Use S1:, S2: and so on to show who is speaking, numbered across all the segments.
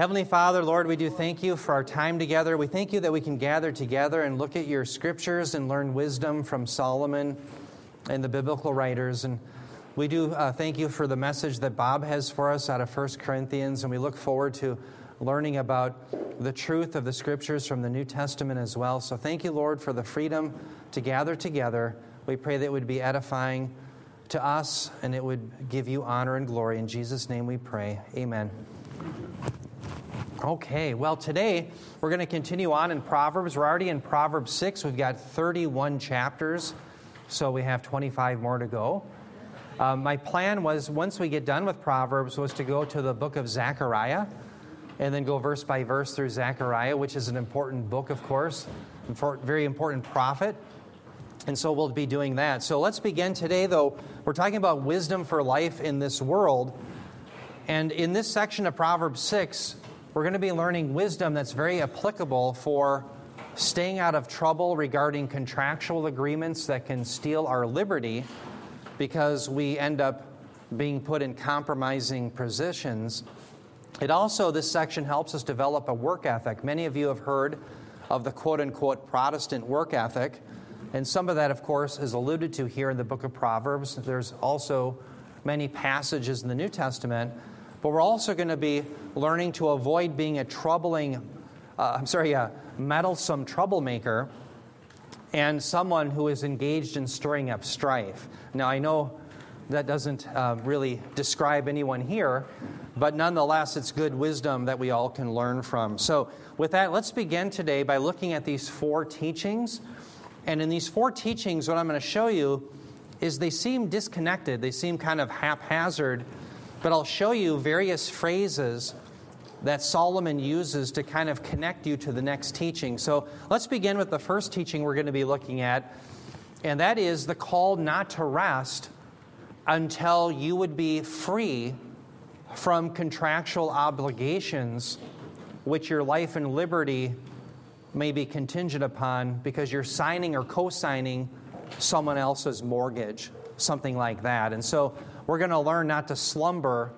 S1: Heavenly Father, Lord, we do thank you for our time together. We thank you that we can gather together and look at your scriptures and learn wisdom from Solomon and the biblical writers. And we do uh, thank you for the message that Bob has for us out of 1 Corinthians, and we look forward to learning about the truth of the scriptures from the New Testament as well. So thank you, Lord, for the freedom to gather together. We pray that it would be edifying to us and it would give you honor and glory. In Jesus' name we pray. Amen. Okay, well, today we're going to continue on in Proverbs. We're already in Proverbs 6. We've got 31 chapters, so we have 25 more to go. Um, my plan was, once we get done with Proverbs, was to go to the book of Zechariah and then go verse by verse through Zechariah, which is an important book, of course, very important prophet. And so we'll be doing that. So let's begin today, though. We're talking about wisdom for life in this world. And in this section of Proverbs 6, we're going to be learning wisdom that's very applicable for staying out of trouble regarding contractual agreements that can steal our liberty because we end up being put in compromising positions. It also, this section helps us develop a work ethic. Many of you have heard of the quote unquote Protestant work ethic, and some of that, of course, is alluded to here in the book of Proverbs. There's also many passages in the New Testament but we're also going to be learning to avoid being a troubling, uh, I'm sorry, a meddlesome troublemaker and someone who is engaged in stirring up strife. Now, I know that doesn't uh, really describe anyone here, but nonetheless, it's good wisdom that we all can learn from. So, with that, let's begin today by looking at these four teachings. And in these four teachings, what I'm going to show you is they seem disconnected, they seem kind of haphazard but I'll show you various phrases that Solomon uses to kind of connect you to the next teaching. So let's begin with the first teaching we're going to be looking at, and that is the call not to rest until you would be free from contractual obligations which your life and liberty may be contingent upon because you're signing or co signing someone else's mortgage, something like that. And so we're going to learn not to slumber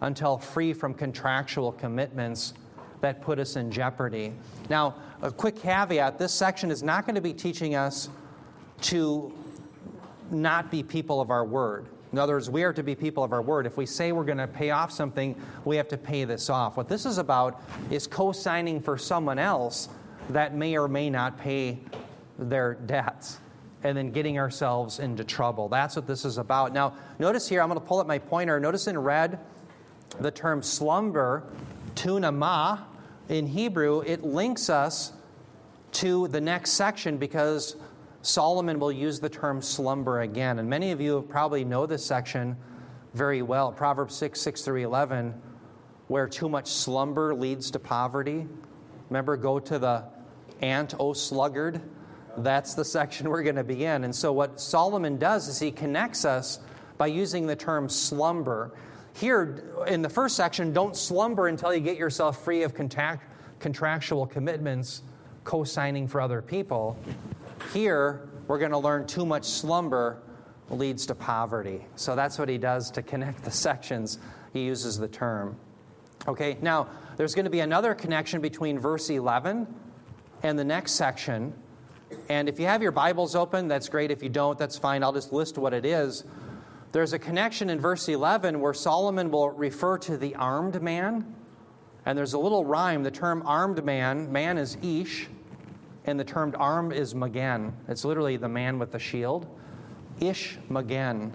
S1: until free from contractual commitments that put us in jeopardy. Now, a quick caveat this section is not going to be teaching us to not be people of our word. In other words, we are to be people of our word. If we say we're going to pay off something, we have to pay this off. What this is about is co signing for someone else that may or may not pay their debts and then getting ourselves into trouble. That's what this is about. Now, notice here, I'm going to pull up my pointer. Notice in red the term slumber, tunama, in Hebrew, it links us to the next section because Solomon will use the term slumber again. And many of you probably know this section very well. Proverbs 6, 6 through 11, where too much slumber leads to poverty. Remember, go to the ant, O sluggard that's the section we're going to be in. And so, what Solomon does is he connects us by using the term slumber. Here, in the first section, don't slumber until you get yourself free of contact, contractual commitments, co signing for other people. Here, we're going to learn too much slumber leads to poverty. So, that's what he does to connect the sections. He uses the term. Okay, now there's going to be another connection between verse 11 and the next section and if you have your Bibles open, that's great. If you don't, that's fine. I'll just list what it is. There's a connection in verse 11 where Solomon will refer to the armed man. And there's a little rhyme. The term armed man, man is Ish, and the term armed is Magen. It's literally the man with the shield. Ish Magen.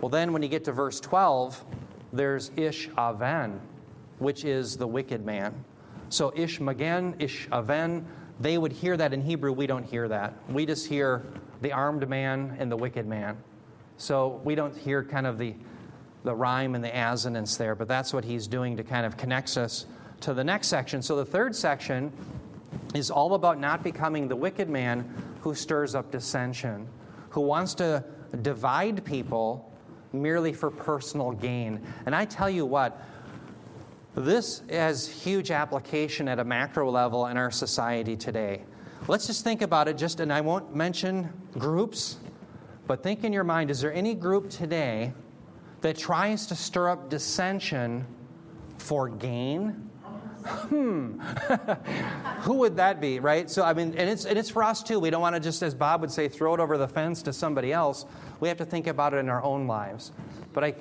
S1: Well, then when you get to verse 12, there's Ish Aven, which is the wicked man. So Ish Magen, Ish Aven, they would hear that in Hebrew. We don't hear that. We just hear the armed man and the wicked man. So we don't hear kind of the, the rhyme and the assonance there, but that's what he's doing to kind of connect us to the next section. So the third section is all about not becoming the wicked man who stirs up dissension, who wants to divide people merely for personal gain. And I tell you what, this has huge application at a macro level in our society today. Let's just think about it, just, and I won't mention groups, but think in your mind is there any group today that tries to stir up dissension for gain? hmm, who would that be, right? So, I mean, and it's, and it's for us too. We don't want to just, as Bob would say, throw it over the fence to somebody else. We have to think about it in our own lives. But I.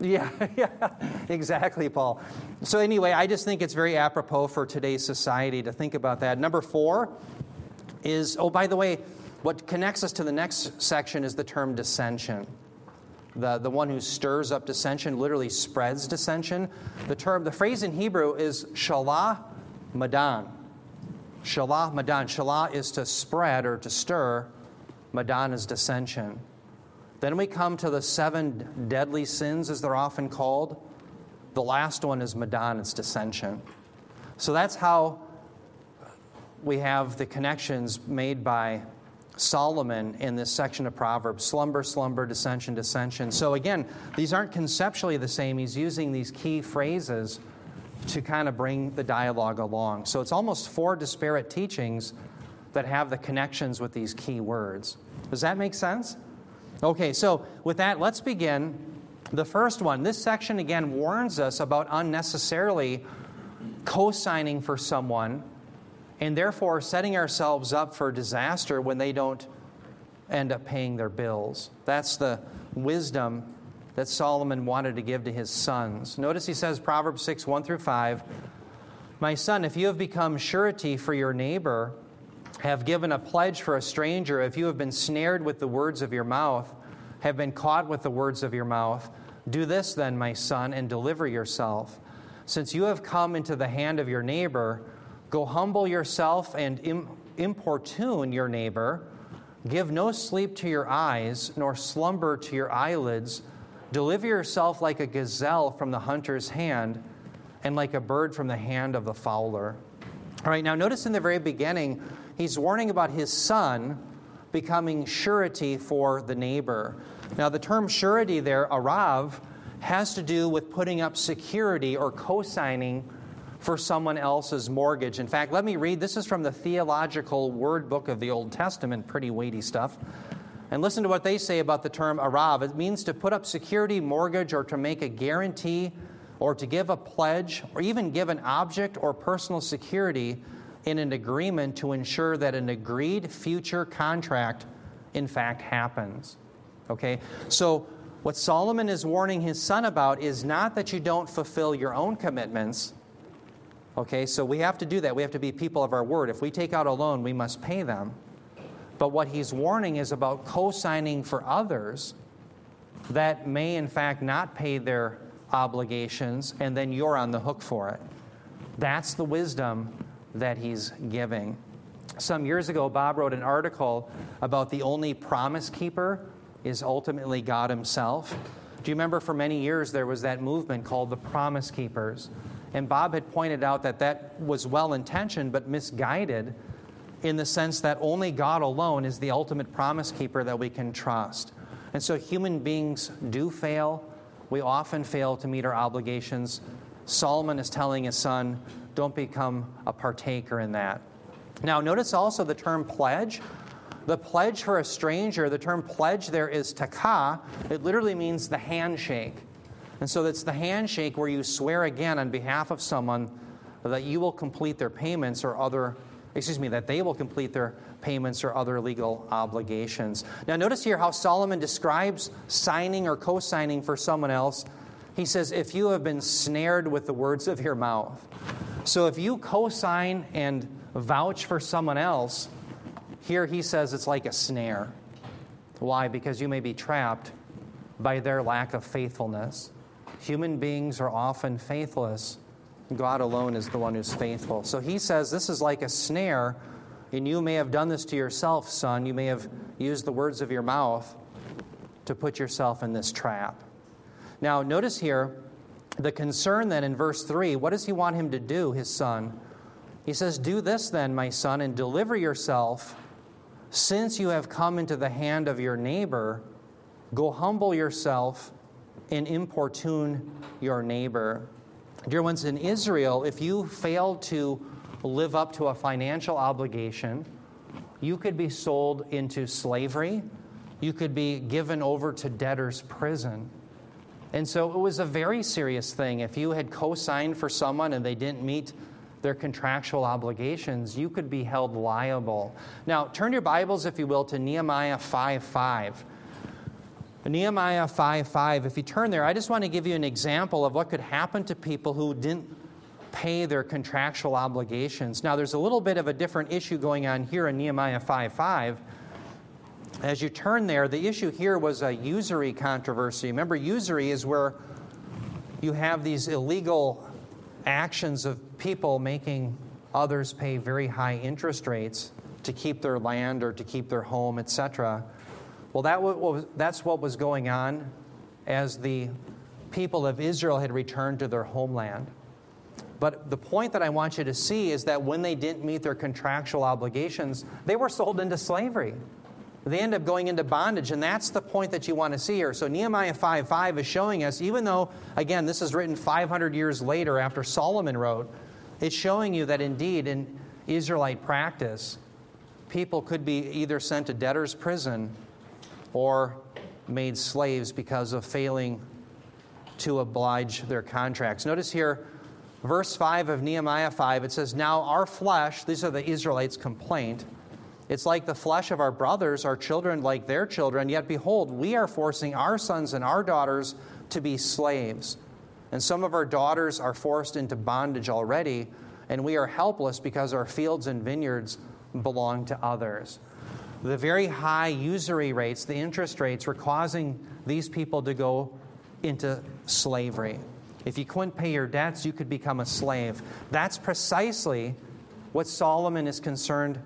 S1: Yeah, yeah, exactly, Paul. So, anyway, I just think it's very apropos for today's society to think about that. Number four is, oh, by the way, what connects us to the next section is the term dissension. The, the one who stirs up dissension literally spreads dissension. The term, the phrase in Hebrew is shalah madan. Shalah madan. Shalah is to spread or to stir. Madan is dissension. Then we come to the seven deadly sins, as they're often called. The last one is madan, it's dissension. So that's how we have the connections made by Solomon in this section of Proverbs slumber, slumber, dissension, dissension. So, again, these aren't conceptually the same. He's using these key phrases to kind of bring the dialogue along. So, it's almost four disparate teachings that have the connections with these key words. Does that make sense? Okay, so with that, let's begin. The first one, this section again warns us about unnecessarily co signing for someone and therefore setting ourselves up for disaster when they don't end up paying their bills. That's the wisdom that Solomon wanted to give to his sons. Notice he says, Proverbs 6 1 through 5, My son, if you have become surety for your neighbor, have given a pledge for a stranger, if you have been snared with the words of your mouth, have been caught with the words of your mouth, do this then, my son, and deliver yourself. Since you have come into the hand of your neighbor, Go humble yourself and importune your neighbor. Give no sleep to your eyes, nor slumber to your eyelids. Deliver yourself like a gazelle from the hunter's hand, and like a bird from the hand of the fowler. All right, now notice in the very beginning, he's warning about his son becoming surety for the neighbor. Now, the term surety there, arav, has to do with putting up security or co signing for someone else's mortgage. In fact, let me read this is from the Theological Word Book of the Old Testament, pretty weighty stuff. And listen to what they say about the term arav. It means to put up security, mortgage, or to make a guarantee, or to give a pledge, or even give an object or personal security in an agreement to ensure that an agreed future contract, in fact, happens. Okay? So, what Solomon is warning his son about is not that you don't fulfill your own commitments, Okay, so we have to do that. We have to be people of our word. If we take out a loan, we must pay them. But what he's warning is about co signing for others that may, in fact, not pay their obligations, and then you're on the hook for it. That's the wisdom that he's giving. Some years ago, Bob wrote an article about the only promise keeper is ultimately God Himself. Do you remember for many years there was that movement called the Promise Keepers? And Bob had pointed out that that was well intentioned but misguided in the sense that only God alone is the ultimate promise keeper that we can trust. And so human beings do fail. We often fail to meet our obligations. Solomon is telling his son, don't become a partaker in that. Now, notice also the term pledge. The pledge for a stranger, the term pledge there is taka. It literally means the handshake. And so it's the handshake where you swear again on behalf of someone that you will complete their payments or other, excuse me, that they will complete their payments or other legal obligations. Now, notice here how Solomon describes signing or co signing for someone else. He says, if you have been snared with the words of your mouth. So if you co sign and vouch for someone else, here he says it's like a snare. Why? Because you may be trapped by their lack of faithfulness. Human beings are often faithless. God alone is the one who's faithful. So he says this is like a snare, and you may have done this to yourself, son. You may have used the words of your mouth to put yourself in this trap. Now, notice here the concern then in verse 3 what does he want him to do, his son? He says, Do this then, my son, and deliver yourself, since you have come into the hand of your neighbor. Go humble yourself and importune your neighbor. Dear ones, in Israel, if you failed to live up to a financial obligation, you could be sold into slavery. You could be given over to debtor's prison. And so it was a very serious thing. If you had co signed for someone and they didn't meet their contractual obligations, you could be held liable. Now, turn your Bibles, if you will, to Nehemiah 5 5. Nehemiah 5 5. If you turn there, I just want to give you an example of what could happen to people who didn't pay their contractual obligations. Now, there's a little bit of a different issue going on here in Nehemiah 5 5. As you turn there, the issue here was a usury controversy. Remember, usury is where you have these illegal actions of people making others pay very high interest rates to keep their land or to keep their home, etc. Well, that was, that's what was going on as the people of Israel had returned to their homeland. But the point that I want you to see is that when they didn't meet their contractual obligations, they were sold into slavery. They end up going into bondage, and that's the point that you want to see here. So Nehemiah 5 5 is showing us, even though, again, this is written 500 years later after Solomon wrote, it's showing you that indeed in Israelite practice, people could be either sent to debtor's prison or made slaves because of failing to oblige their contracts. Notice here, verse 5 of Nehemiah 5, it says, Now our flesh, these are the Israelites' complaint, it's like the flesh of our brothers, our children like their children, yet behold, we are forcing our sons and our daughters to be slaves. And some of our daughters are forced into bondage already, and we are helpless because our fields and vineyards belong to others. The very high usury rates, the interest rates, were causing these people to go into slavery. If you couldn't pay your debts, you could become a slave. That's precisely what Solomon is concerned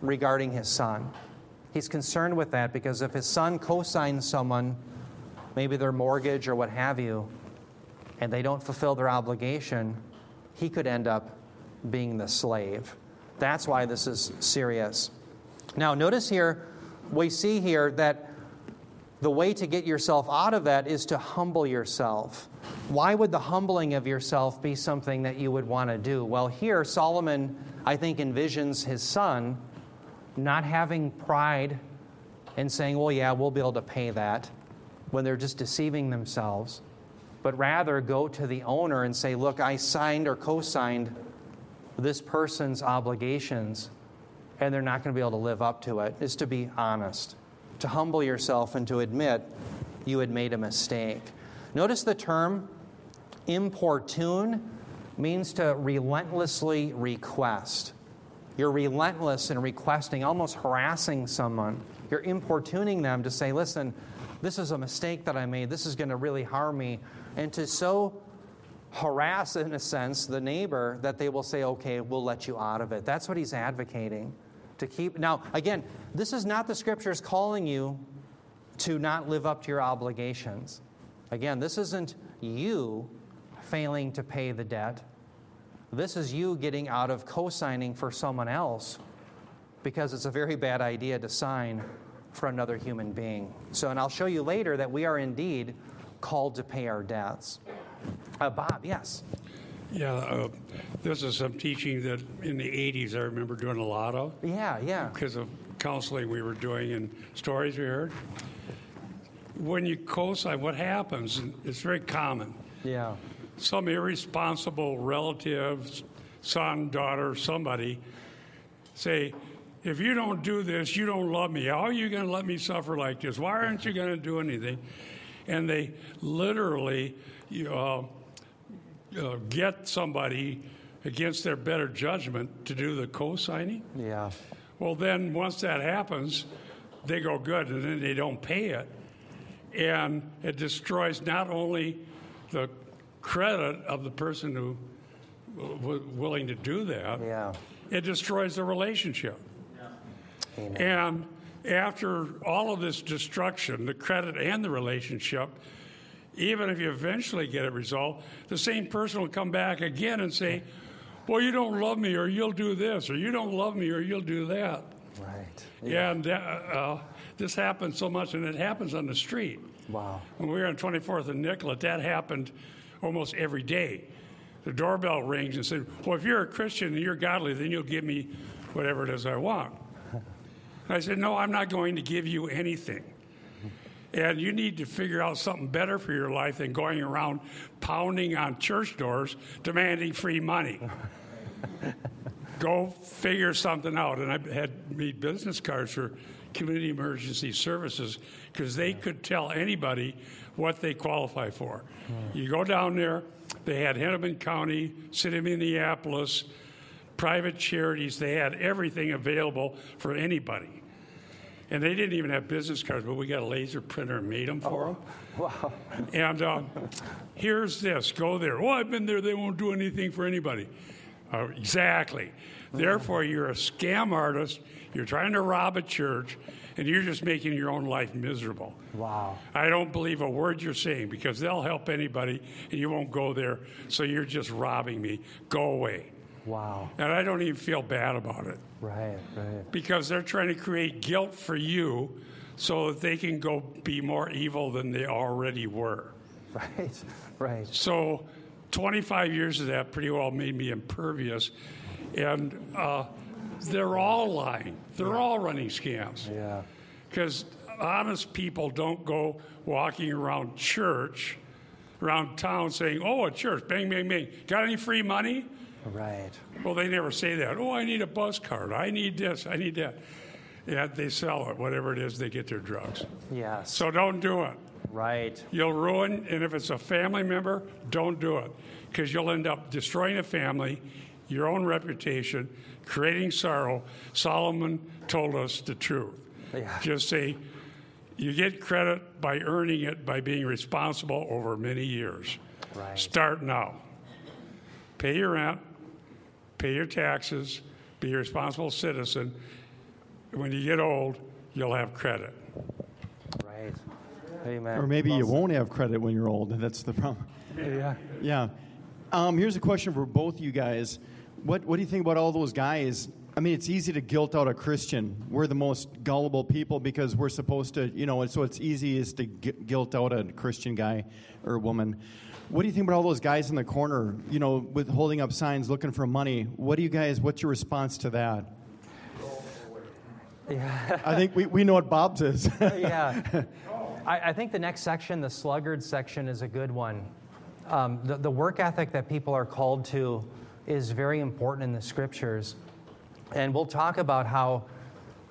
S1: regarding his son. He's concerned with that because if his son co signs someone, maybe their mortgage or what have you, and they don't fulfill their obligation, he could end up being the slave. That's why this is serious. Now, notice here, we see here that the way to get yourself out of that is to humble yourself. Why would the humbling of yourself be something that you would want to do? Well, here, Solomon, I think, envisions his son not having pride and saying, well, yeah, we'll be able to pay that, when they're just deceiving themselves, but rather go to the owner and say, look, I signed or co signed this person's obligations, and they're not going to be able to live up to it, is to be honest, to humble yourself and to admit you had made a mistake. Notice the term importune means to relentlessly request. You're relentless in requesting, almost harassing someone. You're importuning them to say, listen, this is a mistake that I made. This is going to really harm me. And to so harass, in a sense, the neighbor that they will say, okay, we'll let you out of it. That's what he's advocating. To keep. Now, again, this is not the scriptures calling you to not live up to your obligations. Again, this isn't you failing to pay the debt. This is you getting out of co signing for someone else because it's a very bad idea to sign for another human being. So, and I'll show you later that we are indeed called to pay our debts. Uh, Bob, yes.
S2: Yeah, uh, this is some teaching that in the 80s I remember doing a lot of.
S1: Yeah, yeah.
S2: Because of counseling we were doing and stories we heard. When you co sign, what happens, it's very common.
S1: Yeah.
S2: Some irresponsible relative, son, daughter, somebody say, if you don't do this, you don't love me. How are you going to let me suffer like this? Why aren't you going to do anything? And they literally uh, uh, get somebody against their better judgment to do the co signing.
S1: Yeah.
S2: Well, then once that happens, they go good and then they don't pay it. And it destroys not only the credit of the person who was willing to do that,
S1: yeah.
S2: it destroys the relationship.
S1: Amen.
S2: And after all of this destruction, the credit and the relationship, even if you eventually get it resolved, the same person will come back again and say, Well, you don't love me, or you'll do this, or you don't love me, or you'll do that.
S1: Right.
S2: Yeah. And uh, uh, this happens so much, and it happens on the street.
S1: Wow.
S2: When we were on 24th and Nicollet, that happened almost every day. The doorbell rings and said, Well, if you're a Christian and you're godly, then you'll give me whatever it is I want. I said, No, I'm not going to give you anything. And you need to figure out something better for your life than going around pounding on church doors demanding free money. Go figure something out. And I had made business cards for community emergency services because they could tell anybody what they qualify for. You go down there, they had Hennepin County, City of Minneapolis, private charities, they had everything available for anybody. And they didn't even have business cards, but we got a laser printer and made them for them.
S1: Wow.
S2: And uh, here's this go there. Oh, I've been there, they won't do anything for anybody. Uh, exactly. Therefore, you're a scam artist, you're trying to rob a church, and you're just making your own life miserable.
S1: Wow.
S2: I don't believe a word you're saying because they'll help anybody and you won't go there, so you're just robbing me. Go away.
S1: Wow.
S2: And I don't even feel bad about it
S1: Right, right.
S2: because they're trying to create guilt for you so that they can go be more evil than they already were.
S1: Right, right.
S2: So 25 years of that pretty well made me impervious. And uh, they're all lying, they're all running scams.
S1: Yeah.
S2: Because honest people don't go walking around church, around town saying, oh, a church, bang, bang, bang. Got any free money?
S1: Right.
S2: Well, they never say that. Oh, I need a bus card. I need this. I need that. Yeah, they sell it, whatever it is, they get their drugs.
S1: Yes.
S2: So don't do it.
S1: Right.
S2: You'll ruin, and if it's a family member, don't do it because you'll end up destroying a family, your own reputation, creating sorrow. Solomon told us the truth.
S1: Yeah.
S2: Just say, you get credit by earning it by being responsible over many years.
S1: Right.
S2: Start now. Pay your rent, pay your taxes, be a responsible citizen. When you get old, you'll have credit.
S1: Amen.
S3: Or maybe you won't have credit when you're old. That's the problem.
S1: Yeah.
S3: Yeah. Um, here's a question for both of you guys. What, what do you think about all those guys? I mean, it's easy to guilt out a Christian. We're the most gullible people because we're supposed to, you know, and so it's easiest to gu- guilt out a Christian guy or woman. What do you think about all those guys in the corner, you know, with holding up signs looking for money? What do you guys, what's your response to that?
S1: Yeah.
S3: I think we, we know what Bob says.
S1: yeah. I, I think the next section, the sluggard section, is a good one. Um, the, the work ethic that people are called to is very important in the scriptures. And we'll talk about how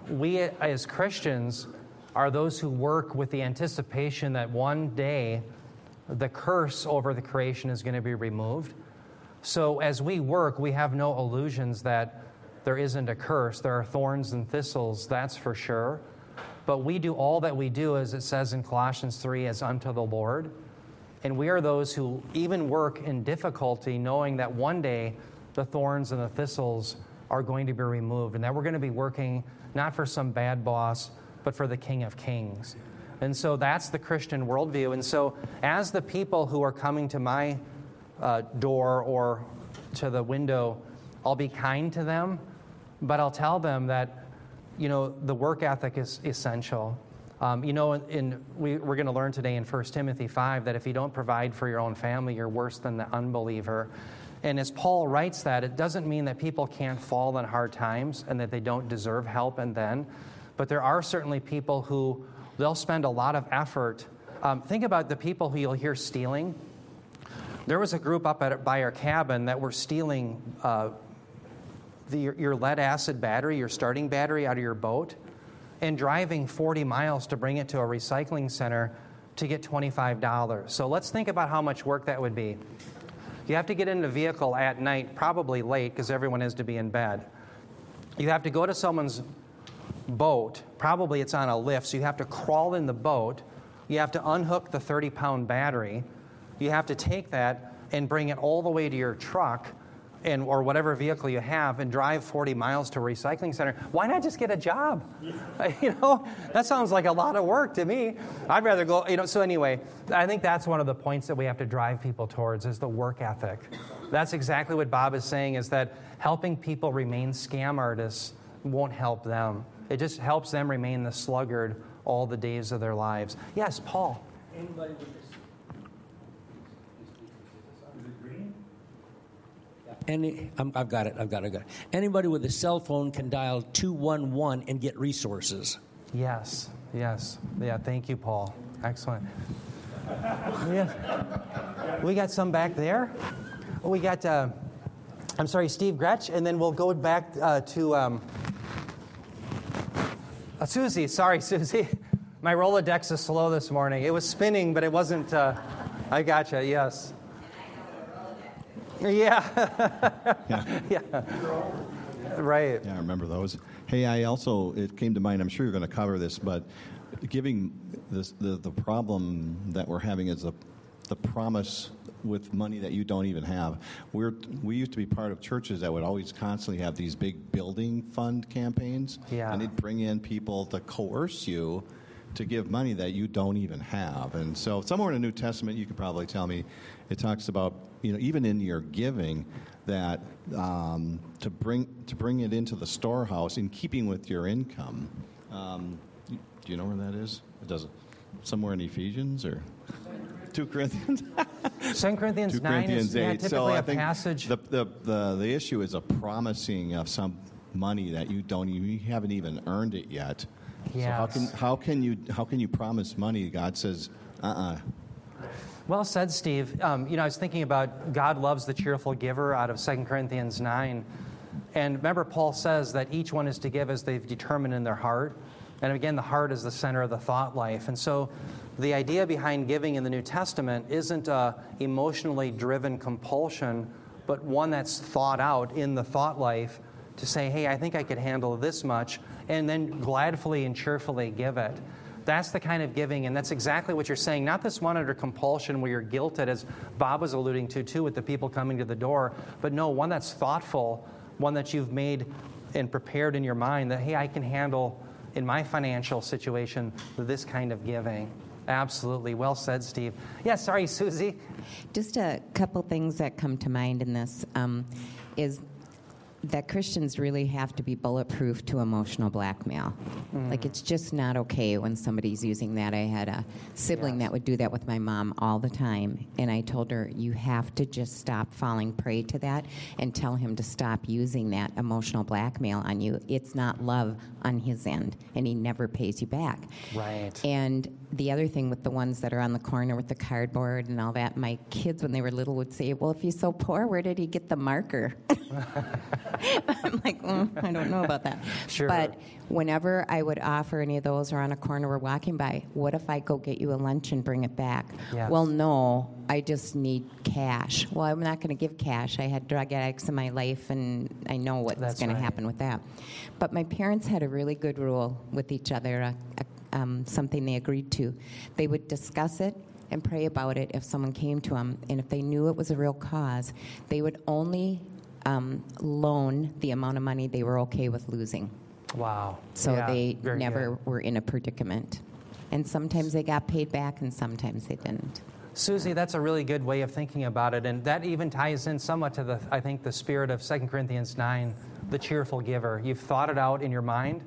S1: we as Christians are those who work with the anticipation that one day the curse over the creation is going to be removed. So as we work, we have no illusions that there isn't a curse. There are thorns and thistles, that's for sure. But we do all that we do, as it says in Colossians 3, as unto the Lord. And we are those who even work in difficulty, knowing that one day the thorns and the thistles are going to be removed, and that we're going to be working not for some bad boss, but for the King of Kings. And so that's the Christian worldview. And so, as the people who are coming to my uh, door or to the window, I'll be kind to them, but I'll tell them that, you know, the work ethic is essential. Um, you know, in, we, we're going to learn today in 1 Timothy 5 that if you don't provide for your own family, you're worse than the unbeliever. And as Paul writes that, it doesn't mean that people can't fall in hard times and that they don't deserve help and then, but there are certainly people who they'll spend a lot of effort. Um, think about the people who you'll hear stealing. There was a group up at, by our cabin that were stealing uh, the, your lead acid battery, your starting battery, out of your boat, and driving 40 miles to bring it to a recycling center to get $25. So let's think about how much work that would be. You have to get in the vehicle at night, probably late because everyone has to be in bed. You have to go to someone's boat, probably it's on a lift, so you have to crawl in the boat. You have to unhook the 30 pound battery. You have to take that and bring it all the way to your truck and, or whatever vehicle you have and drive 40 miles to a recycling center. Why not just get a job? You know, that sounds like a lot of work to me. I'd rather go, you know, so anyway, I think that's one of the points that we have to drive people towards is the work ethic. That's exactly what Bob is saying is that helping people remain scam artists won't help them. It just helps them remain the sluggard all the days of their lives. Yes, Paul.
S4: Anybody with this? Any, I'm, I've got it. I've got it. I've got it. Anybody with a cell phone can dial 211 and get resources.
S1: Yes, yes. Yeah, thank you, Paul. Excellent. Yeah. We got some back there. We got, uh, I'm sorry, Steve Gretsch, and then we'll go back uh, to um, uh, Susie. Sorry, Susie. My Rolodex is slow this morning. It was spinning, but it wasn't. Uh, I gotcha, yes. Yeah.
S5: Yeah.
S1: yeah. Right.
S5: Yeah, I remember those. Hey, I also, it came to mind, I'm sure you're going to cover this, but giving this, the, the problem that we're having is the, the promise with money that you don't even have. We're, we used to be part of churches that would always constantly have these big building fund campaigns.
S1: Yeah.
S5: And they'd bring in people to coerce you to give money that you don't even have. And so somewhere in the New Testament, you could probably tell me, it talks about, you know, even in your giving, that um, to bring to bring it into the storehouse in keeping with your income. Um, do you know where that is? It doesn't. Somewhere in Ephesians or two Corinthians.
S1: 2 Corinthians
S5: 2
S1: 9
S5: Corinthians
S1: is yeah,
S5: 8.
S1: typically
S5: so I
S1: a
S5: think
S1: passage.
S5: The, the, the, the issue is a promising of some money that you don't even, you haven't even earned it yet. So how can,
S1: Yes.
S5: how can you how can you promise money? God says, uh-uh.
S1: Well said, Steve. Um, you know, I was thinking about God loves the cheerful giver out of 2 Corinthians 9. And remember, Paul says that each one is to give as they've determined in their heart. And again, the heart is the center of the thought life. And so the idea behind giving in the New Testament isn't a emotionally driven compulsion, but one that's thought out in the thought life to say, hey, I think I could handle this much, and then gladfully and cheerfully give it. That's the kind of giving, and that's exactly what you're saying. Not this one under compulsion where you're guilted, as Bob was alluding to, too, with the people coming to the door, but no, one that's thoughtful, one that you've made and prepared in your mind that, hey, I can handle in my financial situation this kind of giving. Absolutely. Well said, Steve. Yeah, sorry, Susie.
S6: Just a couple things that come to mind in this um, is that Christians really have to be bulletproof to emotional blackmail. Mm. Like, it's just not okay when somebody's using that. I had a sibling
S1: Yes.
S6: that would do that with my mom all the time, and I told her, You have to just stop falling prey to that and tell him to stop using that emotional blackmail on you. It's not love on his end, and he never pays you back.
S1: Right.
S6: And the other thing with the ones that are on the corner with the cardboard and all that, my kids, when they were little, would say, Well, if he's so poor, where did he get the marker? I'm like, mm, I don't know about that.
S1: Sure.
S6: But whenever I would offer any of those or on a corner we're walking by, what if I go get you a lunch and bring it back?
S1: Yes.
S6: Well, no, I just need cash. Well, I'm not going to give cash. I had drug addicts in my life, and I know what's going
S1: right.
S6: to happen with that. But my parents had a really good rule with each other, a, a, um, something they agreed to. They would discuss it and pray about it if someone came to them, and if they knew it was a real cause, they would only um, loan the amount of money they were okay with losing.
S1: Wow.
S6: So
S1: Yeah,
S6: they never
S1: good.
S6: were in a predicament. And sometimes they got paid back, and sometimes they didn't.
S1: Susie, that's a really good way of thinking about it, and that even ties in somewhat to the, I think, the spirit of 2 Corinthians 9, the cheerful giver. You've thought it out in your mind,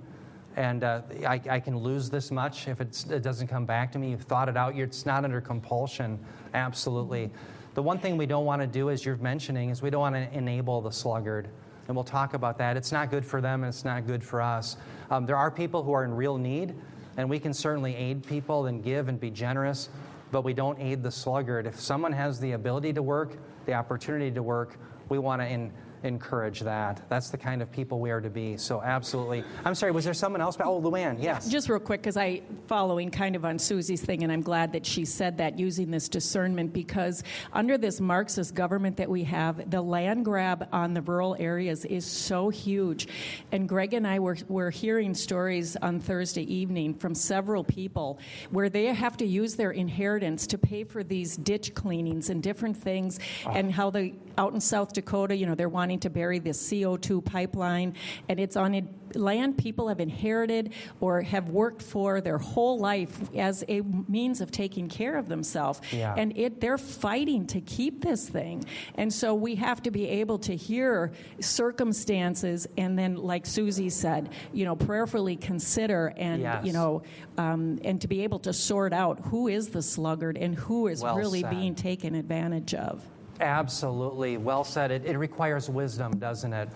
S1: and uh, I, I can lose this much if it doesn't come back to me. You've thought it out. You're, it's not under compulsion. Absolutely. The one thing we don't want to do, as you're mentioning, is we don't want to enable the sluggard. And we'll talk about that. It's not good for them, and it's not good for us. Um, there are people who are in real need, and we can certainly aid people and give and be generous, but we don't aid the sluggard. If someone has the ability to work, the opportunity to work, we want to in, encourage that. That's the kind of people we are to be. So, absolutely. I'm sorry, was there someone else? Oh, Luann, yes.
S7: Just real quick, because I following kind of on Susie's thing, and I'm glad that she said that using this discernment because under this Marxist government that we have, the land grab on the rural areas is so huge. And Greg and I were, were hearing stories on Thursday evening from several people where they have to use their inheritance to pay for these ditch cleanings and different things, ah. and how the out in South Dakota, you know, they're wanting to bury this CO2 pipeline, and it's on land people have inherited or have worked for their whole life as a means of taking care of themselves.
S1: Yeah.
S7: And it, they're fighting to keep this thing. And so we have to be able to hear circumstances and then, like Susie said, you know, prayerfully consider and,
S1: Yes.
S7: you know, um, and to be able to sort out who is the sluggard and who is
S1: Well
S7: really
S1: said.
S7: being taken advantage of.
S1: Absolutely. Well said. It, it requires wisdom, doesn't it?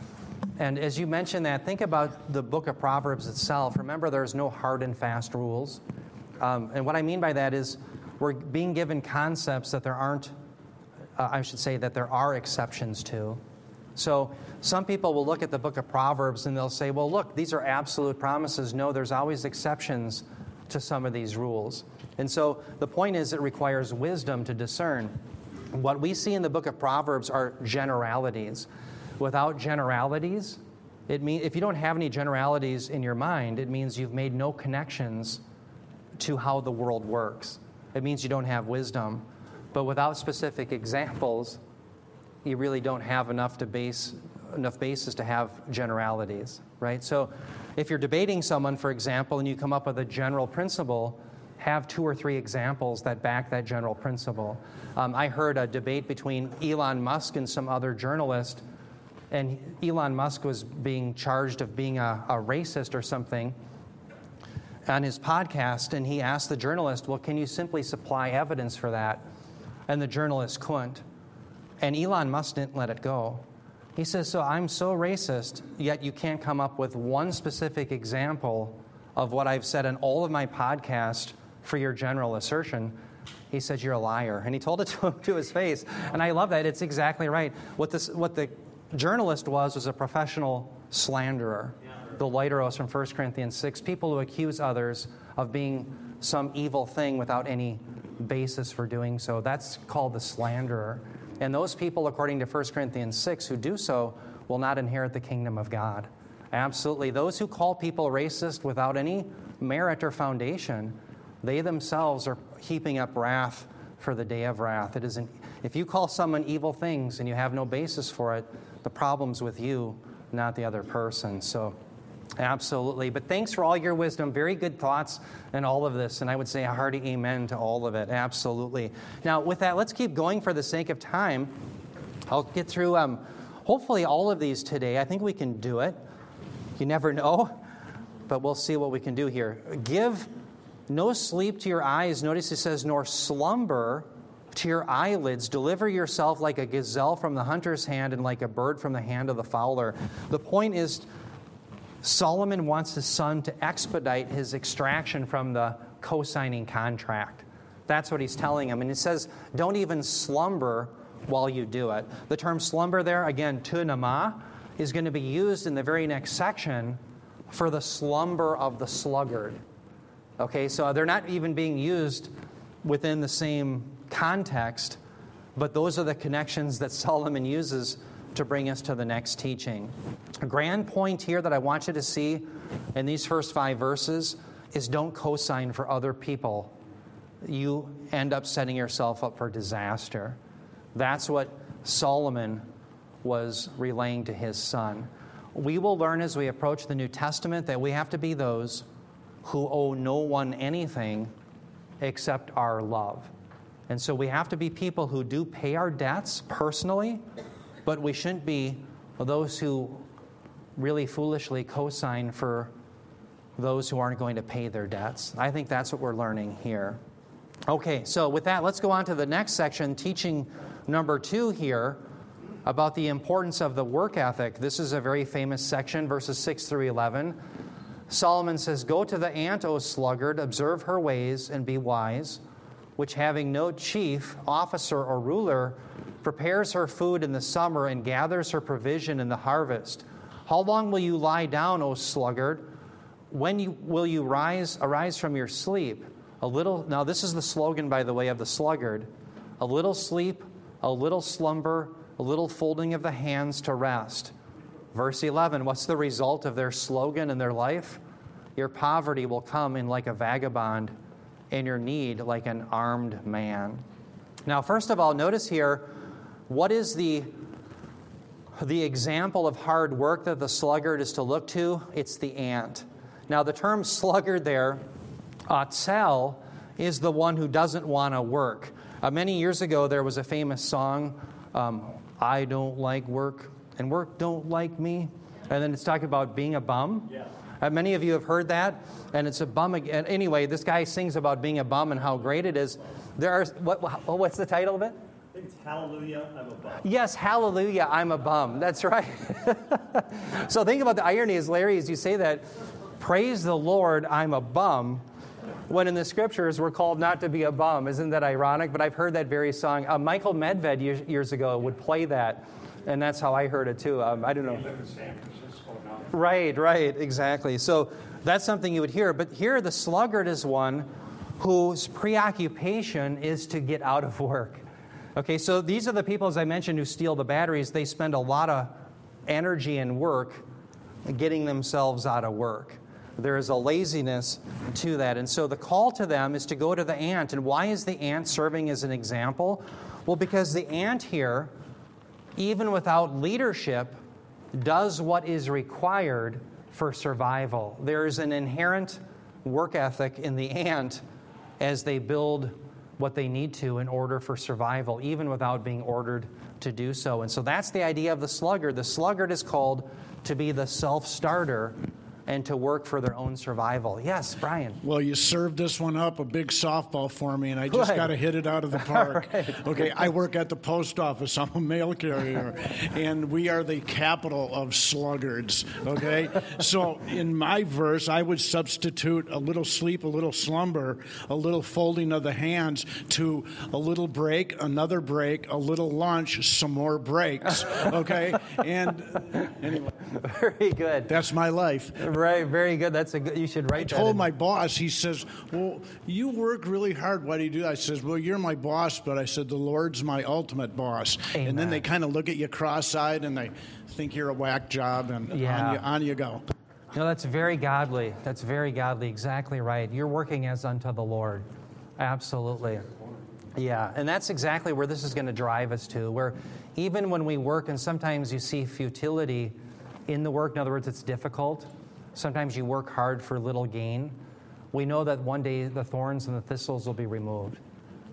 S1: And as you mentioned that, think about the book of Proverbs itself. Remember, there's no hard and fast rules. Um, and what I mean by that is we're being given concepts that there aren't, uh, I should say, that there are exceptions to. So some people will look at the book of Proverbs and they'll say, well, look, these are absolute promises. No, there's always exceptions to some of these rules. And so the point is, it requires wisdom to discern. What we see in the book of Proverbs are generalities. Without generalities, it mean, if you don't have any generalities in your mind, it means you've made no connections to how the world works. It means you don't have wisdom. But without specific examples, you really don't have enough to base enough basis to have generalities, right? So if you're debating someone, for example, and you come up with a general principle, have two or three examples that back that general principle. Um, I heard a debate between Elon Musk and some other journalist, and Elon Musk was being charged of being a, a racist or something on his podcast, and he asked the journalist, Well, can you simply supply evidence for that? And the journalist couldn't. And Elon Musk didn't let it go. He says, So I'm so racist, yet you can't come up with one specific example of what I've said in all of my podcast for your general assertion. He says, You're a liar. And he told it to him to his face. And I love that. It's exactly right. What, this, what the journalist was was a professional slanderer. The Loidoros from 1 Corinthians 6, people who accuse others of being some evil thing without any basis for doing so. That's called the slanderer. And those people, according to 1 Corinthians 6, who do so will not inherit the kingdom of God. Absolutely. Those who call people racist without any merit or foundation, they themselves are heaping up wrath for the day of wrath. It isn't, if you call someone evil things and you have no basis for it, the problem's with you, not the other person. So, absolutely. But thanks for all your wisdom. Very good thoughts and all of this. And I would say a hearty amen to all of it. Absolutely. Now, with that, let's keep going for the sake of time. I'll get through um, hopefully all of these today. I think we can do it. You never know, but we'll see what we can do here. Give no sleep to your eyes. Notice it says, nor slumber to your eyelids. Deliver yourself like a gazelle from the hunter's hand and like a bird from the hand of the fowler. The point is, Solomon wants his son to expedite his extraction from the co signing contract. That's what he's telling him. And he says, don't even slumber while you do it. The term slumber there, again, tunama, is going to be used in the very next section for the slumber of the sluggard. Okay, so they're not even being used within the same context, but those are the connections that Solomon uses to bring us to the next teaching. A grand point here that I want you to see in these first five verses is don't co sign for other people. You end up setting yourself up for disaster. That's what Solomon was relaying to his son. We will learn as we approach the New Testament that we have to be those who owe no one anything except our love. And so we have to be people who do pay our debts personally, but we shouldn't be those who really foolishly co sign for those who aren't going to pay their debts. I think that's what we're learning here. Okay, so with that, let's go on to the next section, teaching number two here about the importance of the work ethic. This is a very famous section, verses 6 through 11. Solomon says, Go to the ant, O sluggard, observe her ways, and be wise, which having no chief, officer, or ruler, prepares her food in the summer and gathers her provision in the harvest. How long will you lie down, O sluggard? When you, will you rise, arise from your sleep? A little, now this is the slogan, by the way, of the sluggard. A little sleep, a little slumber, a little folding of the hands to rest. Verse 11, what's the result of their slogan in their life? Your poverty will come in like a vagabond, and your need like an armed man. Now, first of all, notice here what is the, the example of hard work that the sluggard is to look to? It's the ant. Now, the term sluggard there, atzel, is the one who doesn't want to work. Uh, many years ago, there was a famous song, um, I don't like work, and work don't like me. And then it's talking about being a bum. Yeah. Uh, many of you have heard that, and it's a bum. Again. Anyway, this guy sings about being a bum and how great it is. There are what, what's the title of it?
S8: It's Hallelujah, I'm a bum.
S1: Yes, Hallelujah, I'm a bum. That's right. so think about the irony as Larry, as you say that, praise the Lord, I'm a bum. when in the scriptures we're called not to be a bum. Isn't that ironic? But I've heard that very song. Uh, Michael Medved years, years, ago would play that, and that's how I heard it too. Um, I don't know. Right, right, exactly. So that's something you would hear. But here, the sluggard is one whose preoccupation is to get out of work. Okay, so these are the people, as I mentioned, who steal the batteries. They spend a lot of energy and work getting themselves out of work. There is a laziness to that. And so the call to them is to go to the ant. And why is the ant serving as an example? Well, because the ant here, even without leadership, does what is required for survival. There is an inherent work ethic in the ant as they build what they need to in order for survival, even without being ordered to do so. And so that's the idea of the sluggard. The sluggard is called to be the self starter and to work for their own survival. Yes, Brian.
S9: Well, you served this one up a big softball for me, and I just got to hit it out of the park. right. Okay, I work at the post office. I'm a mail carrier, and we are the capital of sluggards. Okay, so in my verse, I would substitute a little sleep, a little slumber, a little folding of the hands to a little break, another break, a little lunch, some more breaks. Okay, and anyway,
S1: very good.
S9: That's my life.
S1: Right, very good. That's a good. You should write.
S9: I told my boss. He says, "Well, you work really hard. Why do you do that?" I says, "Well, you're my boss, but I said the Lord's my ultimate boss." Amen. And then they kind of look at you cross-eyed and they think you're a whack job, and yeah. on, you, on you go.
S1: No, that's very godly. That's very godly. Exactly right. You're working as unto the Lord. Absolutely. Yeah, and that's exactly where this is going to drive us to. Where even when we work, and sometimes you see futility in the work, in other words, it's difficult Sometimes you work hard for little gain. We know that one day the thorns and the thistles will be removed.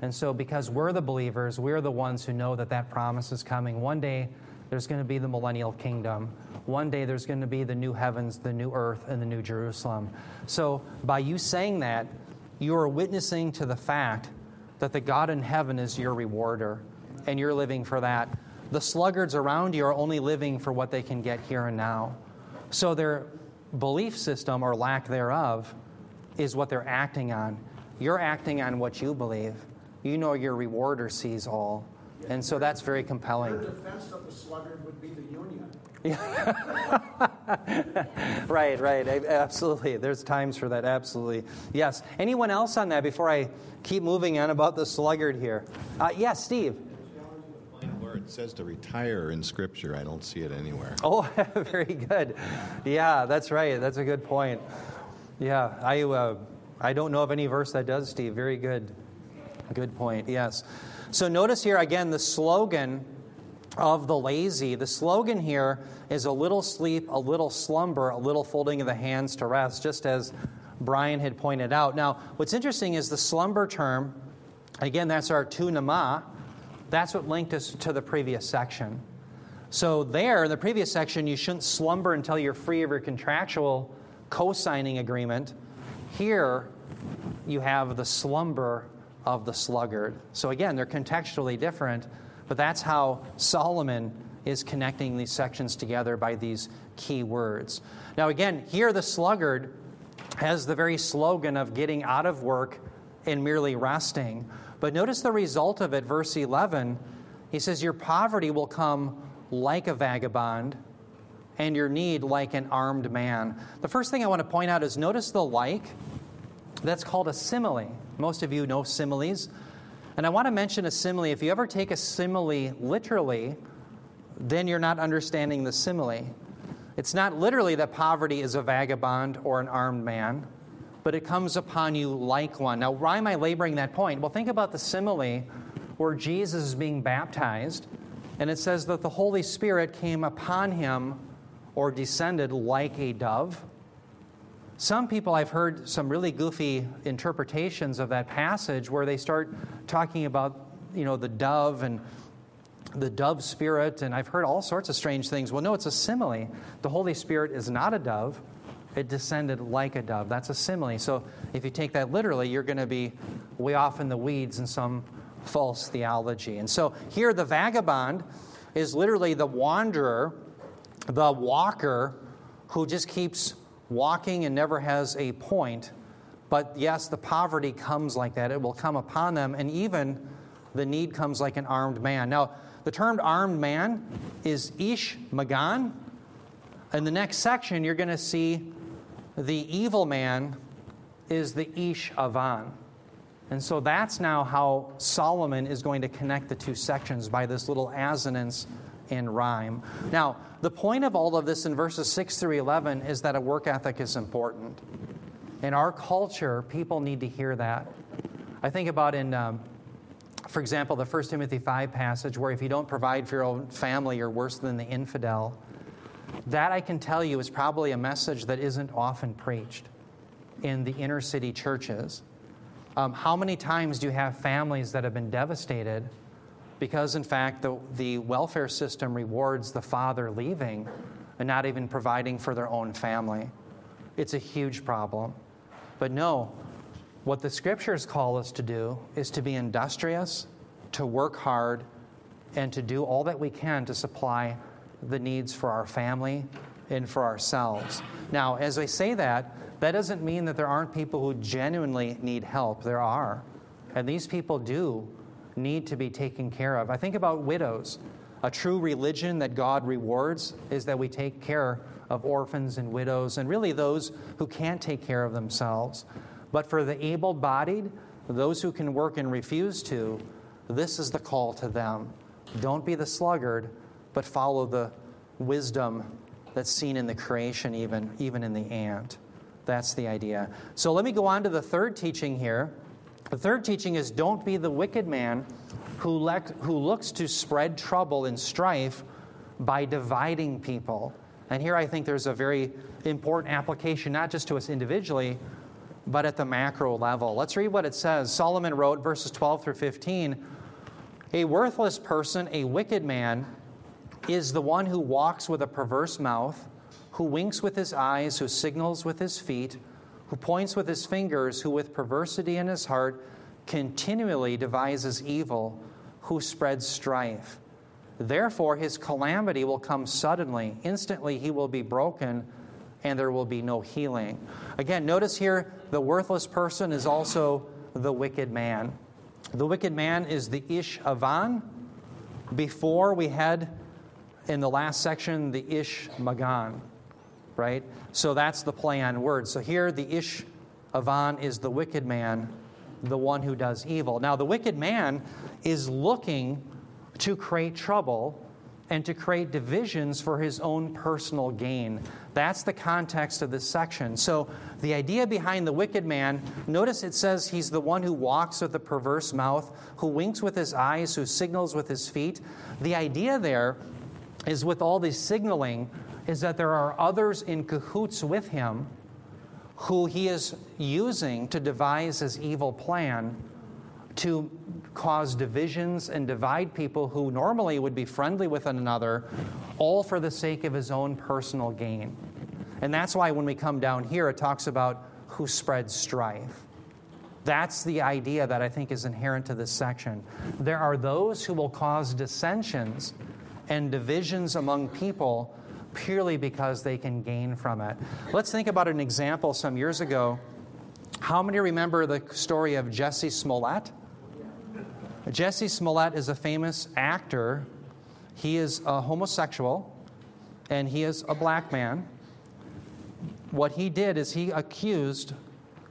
S1: And so, because we're the believers, we're the ones who know that that promise is coming. One day there's going to be the millennial kingdom. One day there's going to be the new heavens, the new earth, and the new Jerusalem. So, by you saying that, you are witnessing to the fact that the God in heaven is your rewarder, and you're living for that. The sluggards around you are only living for what they can get here and now. So they're belief system or lack thereof is what they're acting on. You're acting on what you believe. You know your rewarder sees all. And so that's very compelling.
S9: Your defense of the sluggard would be the union. Yeah.
S1: right, right. Absolutely. There's times for that. Absolutely. Yes. Anyone else on that before I keep moving on about the sluggard here? Uh, yes, Steve
S5: says to retire in Scripture. I don't see it anywhere.
S1: Oh, very good. Yeah, that's right. That's a good point. Yeah, I, uh, I don't know of any verse that does, Steve. Very good. Good point. Yes. So notice here again the slogan of the lazy. The slogan here is a little sleep, a little slumber, a little folding of the hands to rest, just as Brian had pointed out. Now, what's interesting is the slumber term, again, that's our tu nama, that's what linked us to the previous section. So, there, in the previous section, you shouldn't slumber until you're free of your contractual co signing agreement. Here, you have the slumber of the sluggard. So, again, they're contextually different, but that's how Solomon is connecting these sections together by these key words. Now, again, here the sluggard has the very slogan of getting out of work and merely resting. But notice the result of it, verse 11. He says, Your poverty will come like a vagabond, and your need like an armed man. The first thing I want to point out is notice the like. That's called a simile. Most of you know similes. And I want to mention a simile. If you ever take a simile literally, then you're not understanding the simile. It's not literally that poverty is a vagabond or an armed man but it comes upon you like one. Now, why am I laboring that point? Well, think about the simile where Jesus is being baptized, and it says that the Holy Spirit came upon him or descended like a dove. Some people, I've heard some really goofy interpretations of that passage where they start talking about, you know, the dove and the dove spirit, and I've heard all sorts of strange things. Well, no, it's a simile. The Holy Spirit is not a dove, it descended like a dove. That's a simile. So if you take that literally, you're going to be way off in the weeds in some false theology. And so here, the vagabond is literally the wanderer, the walker who just keeps walking and never has a point. But yes, the poverty comes like that. It will come upon them, and even the need comes like an armed man. Now, the term armed man is Ish Magan. In the next section, you're going to see the evil man is the Ish Avan. And so that's now how Solomon is going to connect the two sections by this little assonance and rhyme. Now, the point of all of this in verses 6 through 11 is that a work ethic is important. In our culture, people need to hear that. I think about in, um, for example, the 1 Timothy 5 passage where if you don't provide for your own family, you're worse than the infidel. That I can tell you is probably a message that isn't often preached in the inner city churches. Um, how many times do you have families that have been devastated because, in fact, the, the welfare system rewards the father leaving and not even providing for their own family? It's a huge problem. But no, what the scriptures call us to do is to be industrious, to work hard, and to do all that we can to supply the needs for our family and for ourselves. Now, as I say that, that doesn't mean that there aren't people who genuinely need help. There are. And these people do need to be taken care of. I think about widows. A true religion that God rewards is that we take care of orphans and widows and really those who can't take care of themselves. But for the able bodied, those who can work and refuse to, this is the call to them. Don't be the sluggard, but follow the wisdom that's seen in the creation, even, even in the ant. That's the idea. So let me go on to the third teaching here. The third teaching is don't be the wicked man who, le- who looks to spread trouble and strife by dividing people. And here I think there's a very important application, not just to us individually, but at the macro level. Let's read what it says. Solomon wrote, verses 12 through 15 A worthless person, a wicked man, is the one who walks with a perverse mouth who winks with his eyes, who signals with his feet, who points with his fingers, who with perversity in his heart continually devises evil, who spreads strife. Therefore, his calamity will come suddenly. Instantly, he will be broken, and there will be no healing. Again, notice here the worthless person is also the wicked man. The wicked man is the Ish Avan. Before we had in the last section the Ish Magan right? So that's the play on words. So here, the Ish Avan is the wicked man, the one who does evil. Now, the wicked man is looking to create trouble and to create divisions for his own personal gain. That's the context of this section. So, the idea behind the wicked man, notice it says he's the one who walks with a perverse mouth, who winks with his eyes, who signals with his feet. The idea there is with all this signaling, is that there are others in cahoots with him who he is using to devise his evil plan to cause divisions and divide people who normally would be friendly with one another, all for the sake of his own personal gain. And that's why when we come down here, it talks about who spreads strife. That's the idea that I think is inherent to this section. There are those who will cause dissensions and divisions among people purely because they can gain from it. Let's think about an example some years ago. How many remember the story of Jussie Smollett? Jussie Smollett is a famous actor. He is a homosexual and he is a black man. What he did is he accused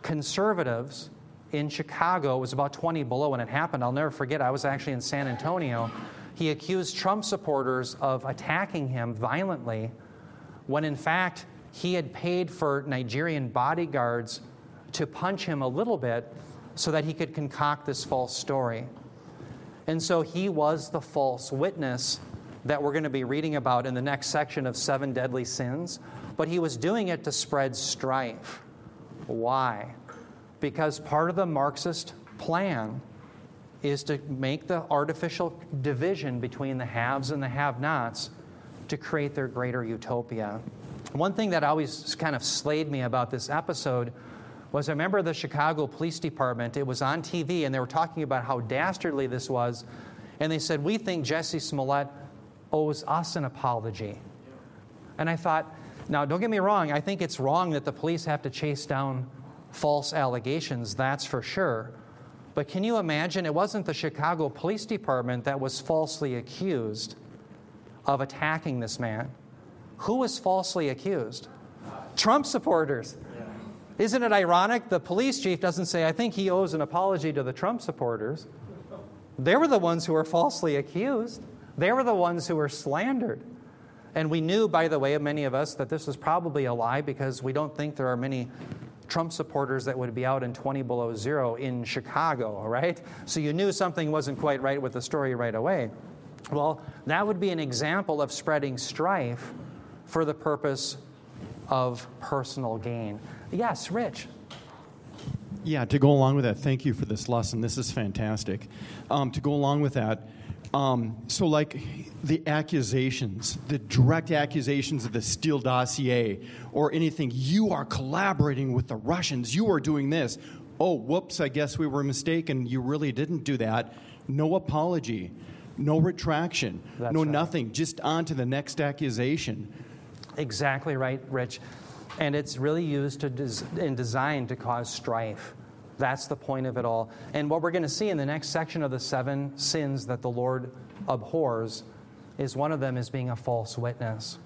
S1: conservatives in Chicago, it was about 20 below when it happened. I'll never forget, I was actually in San Antonio he accused Trump supporters of attacking him violently when in fact he had paid for Nigerian bodyguards to punch him a little bit so that he could concoct this false story. And so he was the false witness that we're going to be reading about in the next section of Seven Deadly Sins. But he was doing it to spread strife. Why? Because part of the Marxist plan is to make the artificial division between the haves and the have nots to create their greater utopia. One thing that always kind of slayed me about this episode was I remember the Chicago Police Department, it was on TV, and they were talking about how dastardly this was. And they said, We think Jussie Smollett owes us an apology. And I thought, now don't get me wrong, I think it's wrong that the police have to chase down false allegations, that's for sure. But can you imagine? It wasn't the Chicago Police Department that was falsely accused of attacking this man. Who was falsely accused? Trump supporters. Isn't it ironic? The police chief doesn't say, I think he owes an apology to the Trump supporters. They were the ones who were falsely accused, they were the ones who were slandered. And we knew, by the way, many of us, that this was probably a lie because we don't think there are many Trump supporters that would be out in 20 below zero in Chicago, right? So you knew something wasn't quite right with the story right away. Well, that would be an example of spreading strife for the purpose of personal gain. Yes, Rich.
S3: Yeah, to go along with that, thank you for this lesson. This is fantastic. Um, to go along with that, um, so like the accusations, the direct accusations of the Steele dossier or anything, you are collaborating with the Russians, you are doing this. Oh, whoops, I guess we were mistaken. You really didn't do that. No apology, no retraction,
S1: That's
S3: no
S1: right.
S3: nothing. Just on to the next accusation.
S1: Exactly right, Rich. And it's really used to des- and designed to cause strife. That's the point of it all. And what we're going to see in the next section of the seven sins that the Lord abhors is one of them is being a false witness,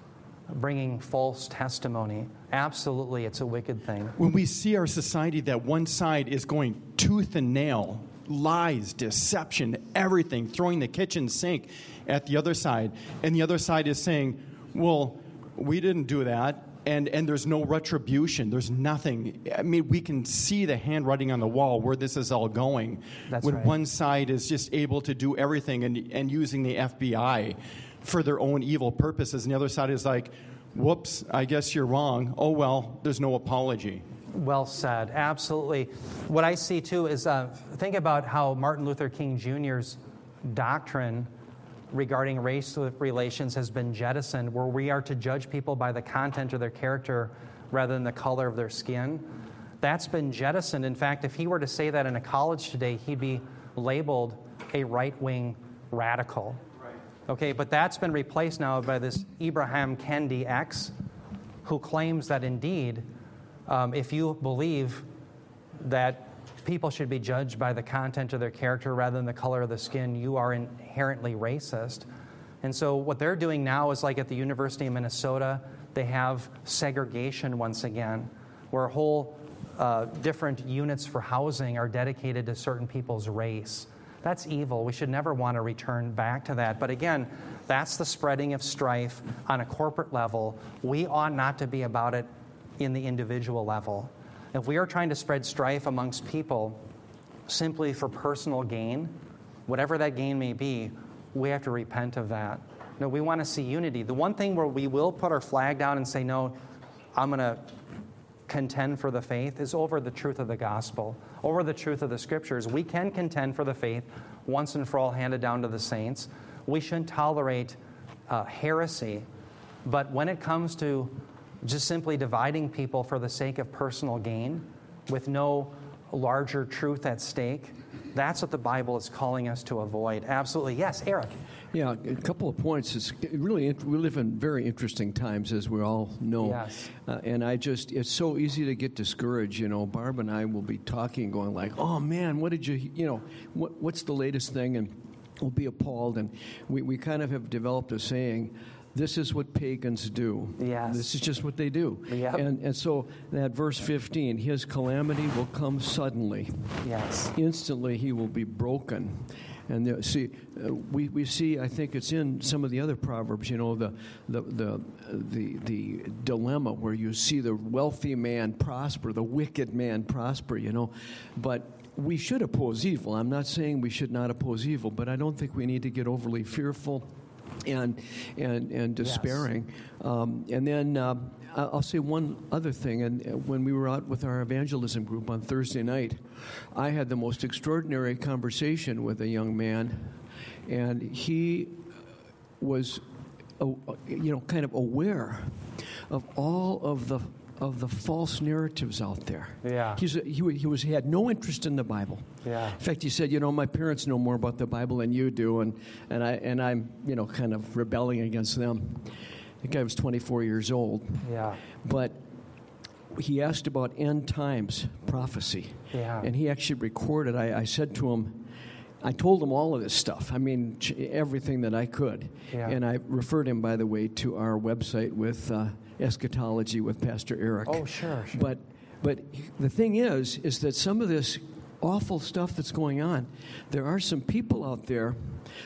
S1: bringing false testimony. Absolutely, it's a wicked thing.
S3: When we see our society that one side is going tooth and nail, lies, deception, everything, throwing the kitchen sink at the other side, and the other side is saying, well, we didn't do that. And, and there's no retribution. There's nothing. I mean, we can see the handwriting on the wall where this is all going.
S1: That's
S3: when
S1: right.
S3: one side is just able to do everything and, and using the FBI for their own evil purposes, and the other side is like, whoops, I guess you're wrong. Oh, well, there's no apology.
S1: Well said. Absolutely. What I see too is uh, think about how Martin Luther King Jr.'s doctrine regarding race relations has been jettisoned, where we are to judge people by the content of their character rather than the color of their skin. That's been jettisoned. In fact, if he were to say that in a college today, he'd be labeled a right wing radical. Okay, but that's been replaced now by this Ibram Kendi X, who claims that indeed, um, if you believe that people should be judged by the content of their character rather than the color of the skin, you are inherently racist. And so, what they're doing now is like at the University of Minnesota, they have segregation once again, where whole uh, different units for housing are dedicated to certain people's race. That's evil. We should never want to return back to that. But again, that's the spreading of strife on a corporate level. We ought not to be about it in the individual level. If we are trying to spread strife amongst people simply for personal gain, whatever that gain may be, we have to repent of that. No, we want to see unity. The one thing where we will put our flag down and say, no, I'm going to contend for the faith is over the truth of the gospel, over the truth of the scriptures. We can contend for the faith once and for all handed down to the saints. We shouldn't tolerate uh, heresy. But when it comes to just simply dividing people for the sake of personal gain with no larger truth at stake, that's what the Bible is calling us to avoid. Absolutely. Yes, Eric.
S10: Yeah, a couple of points. It's really we live in very interesting times, as we all know.
S1: Yes.
S10: Uh, and I just it's so easy to get discouraged. You know, Barb and I will be talking, going like, "Oh man, what did you? You know, what, what's the latest thing?" And we'll be appalled. And we we kind of have developed a saying. This is what pagans do.
S1: Yes.
S10: This is just what they do.
S1: Yep.
S10: And, and so that verse 15, his calamity will come suddenly
S1: Yes.
S10: instantly he will be broken. And there, see, uh, we, we see. I think it's in some of the other proverbs. You know, the the the the the dilemma where you see the wealthy man prosper, the wicked man prosper. You know, but we should oppose evil. I'm not saying we should not oppose evil, but I don't think we need to get overly fearful and and and despairing. Um, and then uh, I'll say one other thing. And uh, when we were out with our evangelism group on Thursday night, I had the most extraordinary conversation with a young man, and he was, uh, you know, kind of aware of all of the of the false narratives out there.
S1: Yeah.
S10: He's a, he, he was he had no interest in the Bible.
S1: Yeah.
S10: In fact, he said, "You know, my parents know more about the Bible than you do, and and I and I'm you know kind of rebelling against them." The guy was 24 years old,
S1: Yeah.
S10: but he asked about end times prophecy.
S1: Yeah.
S10: And he actually recorded. I, I said to him, I told him all of this stuff. I mean, everything that I could.
S1: Yeah.
S10: And I referred him, by the way, to our website with uh, eschatology with Pastor Eric.
S1: Oh, sure, sure.
S10: But, but the thing is, is that some of this awful stuff that's going on, there are some people out there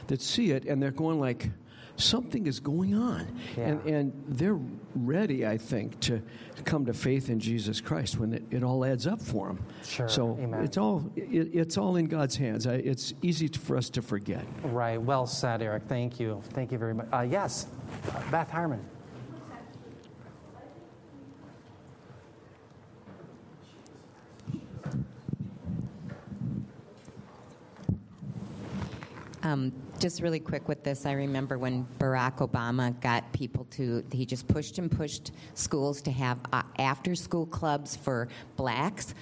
S10: that see it and they're going like, something is going on. And,
S1: Yeah.
S10: and they're ready, I think, to come to faith in Jesus Christ when it, it all adds up for them.
S1: Sure.
S10: So
S1: Amen.
S10: it's all it, it's all in God's hands. I, it's easy to, for us to forget.
S1: Right. Well said, Eric. Thank you. Thank you very much. Uh, yes, Beth Harmon.
S6: Um, just really quick with this, I remember when Barack Obama got people to, he just pushed and pushed schools to have uh, after school clubs for blacks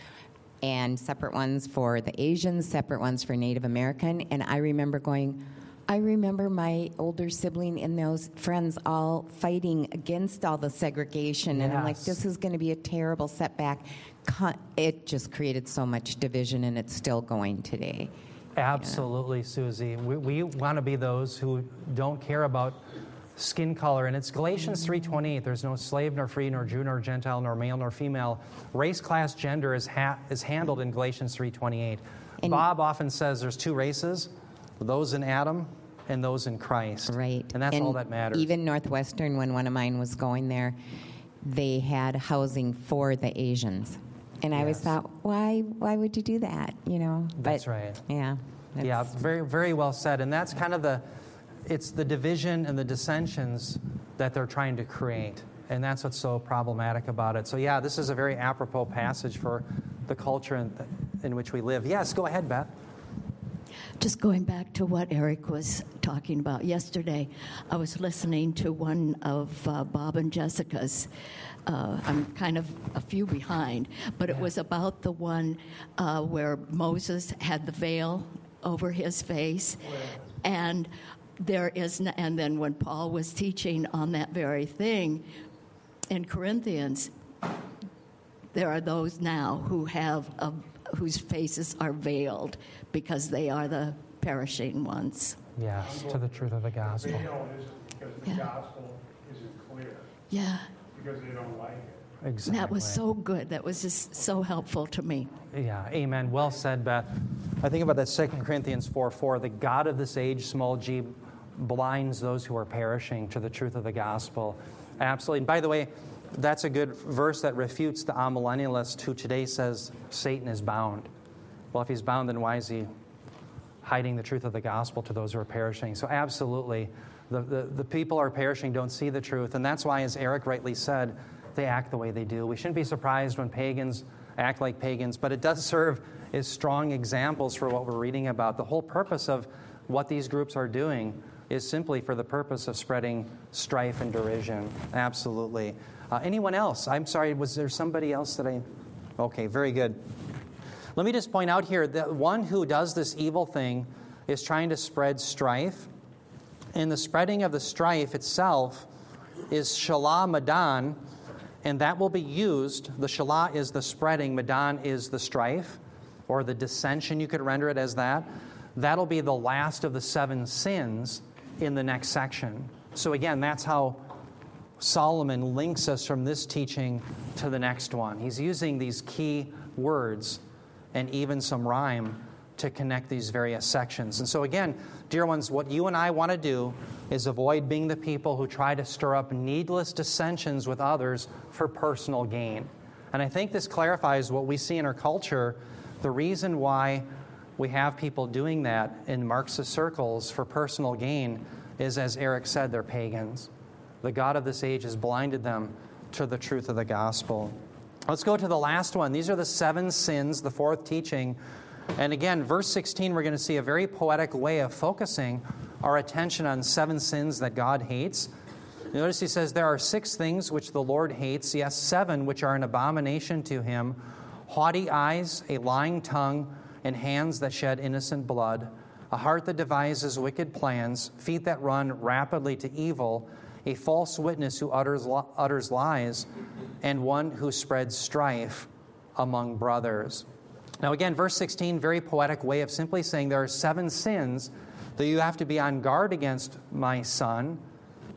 S6: and separate ones for the Asians, separate ones for Native American. And I remember going, I remember my older sibling and those friends all fighting against all the segregation. And I'm like, this is going to be a terrible setback. It just created so much division, and it's still going today.
S1: Absolutely, Susie. We, we want to be those who don't care about skin color. And it's Galatians 3.28. There's no slave nor free nor Jew nor Gentile nor male nor female. Race, class, gender is, ha- is handled in Galatians 3.28.
S6: And-
S1: Bob often says there's two races, those in Adam and those in Christ.
S6: Right.
S1: And that's all that matters.
S6: Even Northwestern, when one of mine was going there, they had housing for the Asians. And I always
S1: Yes.
S6: thought, why, why would you do that? You know?
S1: That's
S6: But,
S1: right.
S6: Yeah.
S1: Yeah,
S6: it's-
S1: very, very well said. And that's kind of the, it's the division and the dissensions that they're trying to create. And that's what's so problematic about it. So, yeah, this is a very apropos passage for the culture in, in which we live. Yes, go ahead, Beth.
S11: Just going back to what Eric was talking about yesterday, I was listening to one of uh, Bob and Jessica's. Uh, I'm kind of a few behind, but it was about the one uh, where Moses had the veil over his face, and there is, n- and then when Paul was teaching on that very thing in Corinthians, there are those now who have a, whose faces are veiled because they are the perishing ones.
S1: Yes, to the truth of the gospel.
S2: because
S11: the Yeah.
S2: gospel isn't clear,
S11: Yeah,
S2: because they don't like it.
S1: Exactly.
S11: that was so good. That was just so helpful to me.
S1: Yeah, amen. Well said, Beth. I think about that 2 Corinthians 4 4. The God of this age, small g, blinds those who are perishing to the truth of the gospel. Absolutely. And by the way, that's a good verse that refutes the amillennialist who today says Satan is bound. Well, if he's bound, then why is he hiding the truth of the gospel to those who are perishing? So, absolutely, the, the, the people are perishing, don't see the truth. And that's why, as Eric rightly said, they act the way they do. We shouldn't be surprised when pagans act like pagans, but it does serve as strong examples for what we're reading about. The whole purpose of what these groups are doing is simply for the purpose of spreading strife and derision. Absolutely. Uh, anyone else? I'm sorry, was there somebody else that I. Okay, very good. Let me just point out here that one who does this evil thing is trying to spread strife. And the spreading of the strife itself is Shalah Madan, and that will be used. The Shalah is the spreading, Madan is the strife, or the dissension, you could render it as that. That'll be the last of the seven sins in the next section. So, again, that's how Solomon links us from this teaching to the next one. He's using these key words and even some rhyme to connect these various sections. And so, again, dear ones, what you and I want to do is avoid being the people who try to stir up needless dissensions with others for personal gain. And I think this clarifies what we see in our culture. The reason why we have people doing that in Marxist circles for personal gain is, as Eric said, they're pagans. The God of this age has blinded them to the truth of the gospel. Let's go to the last one. These are the seven sins, the fourth teaching. And again, verse 16, we're going to see a very poetic way of focusing our attention on seven sins that God hates. Notice he says, There are six things which the Lord hates, yes, seven which are an abomination to him haughty eyes, a lying tongue, and hands that shed innocent blood, a heart that devises wicked plans, feet that run rapidly to evil, a false witness who utters, utters lies, and one who spreads strife among brothers. Now, again, verse 16, very poetic way of simply saying there are seven sins that you have to be on guard against, my son,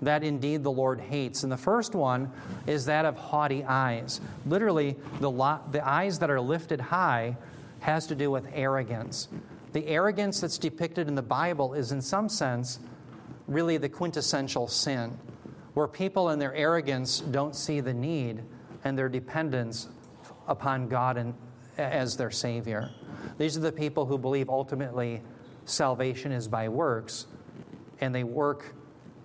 S1: that indeed the Lord hates. And the first one is that of haughty eyes. Literally, the, lo- the eyes that are lifted high has to do with arrogance. The arrogance that's depicted in the Bible is, in some sense, really the quintessential sin, where people in their arrogance don't see the need and their dependence upon God and, as their Savior. These are the people who believe ultimately salvation is by works, and they work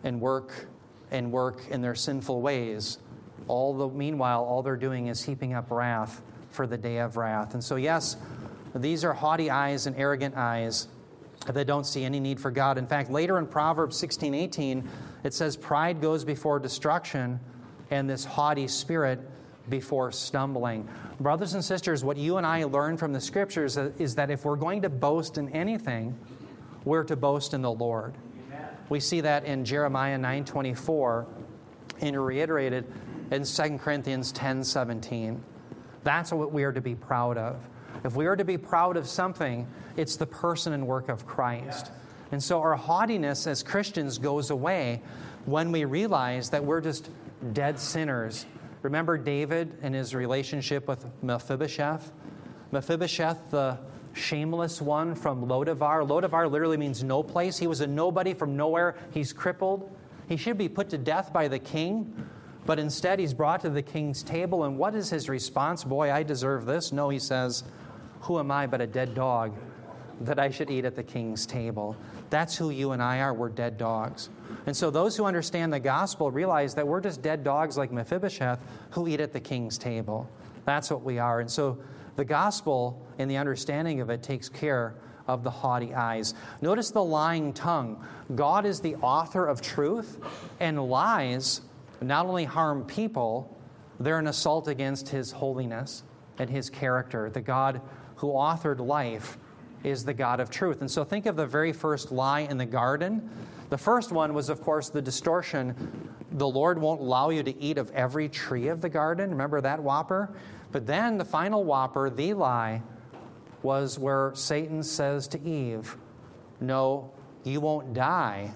S1: and work and work in their sinful ways. All the meanwhile, all they're doing is heaping up wrath for the day of wrath. And so, yes, these are haughty eyes and arrogant eyes that don't see any need for God. In fact, later in Proverbs 16 18, it says, Pride goes before destruction, and this haughty spirit before stumbling. Brothers and sisters, what you and I learn from the scriptures is that if we're going to boast in anything, we're to boast in the Lord. We see that in Jeremiah 9:24 and reiterated in 2 Corinthians 10:17. That's what we are to be proud of. If we are to be proud of something, it's the person and work of Christ. And so our haughtiness as Christians goes away when we realize that we're just dead sinners Remember David and his relationship with Mephibosheth? Mephibosheth, the shameless one from Lodabar. Lodabar literally means no place. He was a nobody from nowhere. He's crippled. He should be put to death by the king, but instead he's brought to the king's table. And what is his response? Boy, I deserve this. No, he says, Who am I but a dead dog that I should eat at the king's table? That's who you and I are. We're dead dogs. And so those who understand the gospel realize that we're just dead dogs like Mephibosheth who eat at the king's table. That's what we are. And so the gospel and the understanding of it takes care of the haughty eyes. Notice the lying tongue. God is the author of truth, and lies not only harm people, they're an assault against his holiness and his character. The God who authored life is the God of truth. And so think of the very first lie in the garden. The first one was, of course, the distortion. The Lord won't allow you to eat of every tree of the garden. Remember that whopper? But then the final whopper, the lie, was where Satan says to Eve, No, you won't die,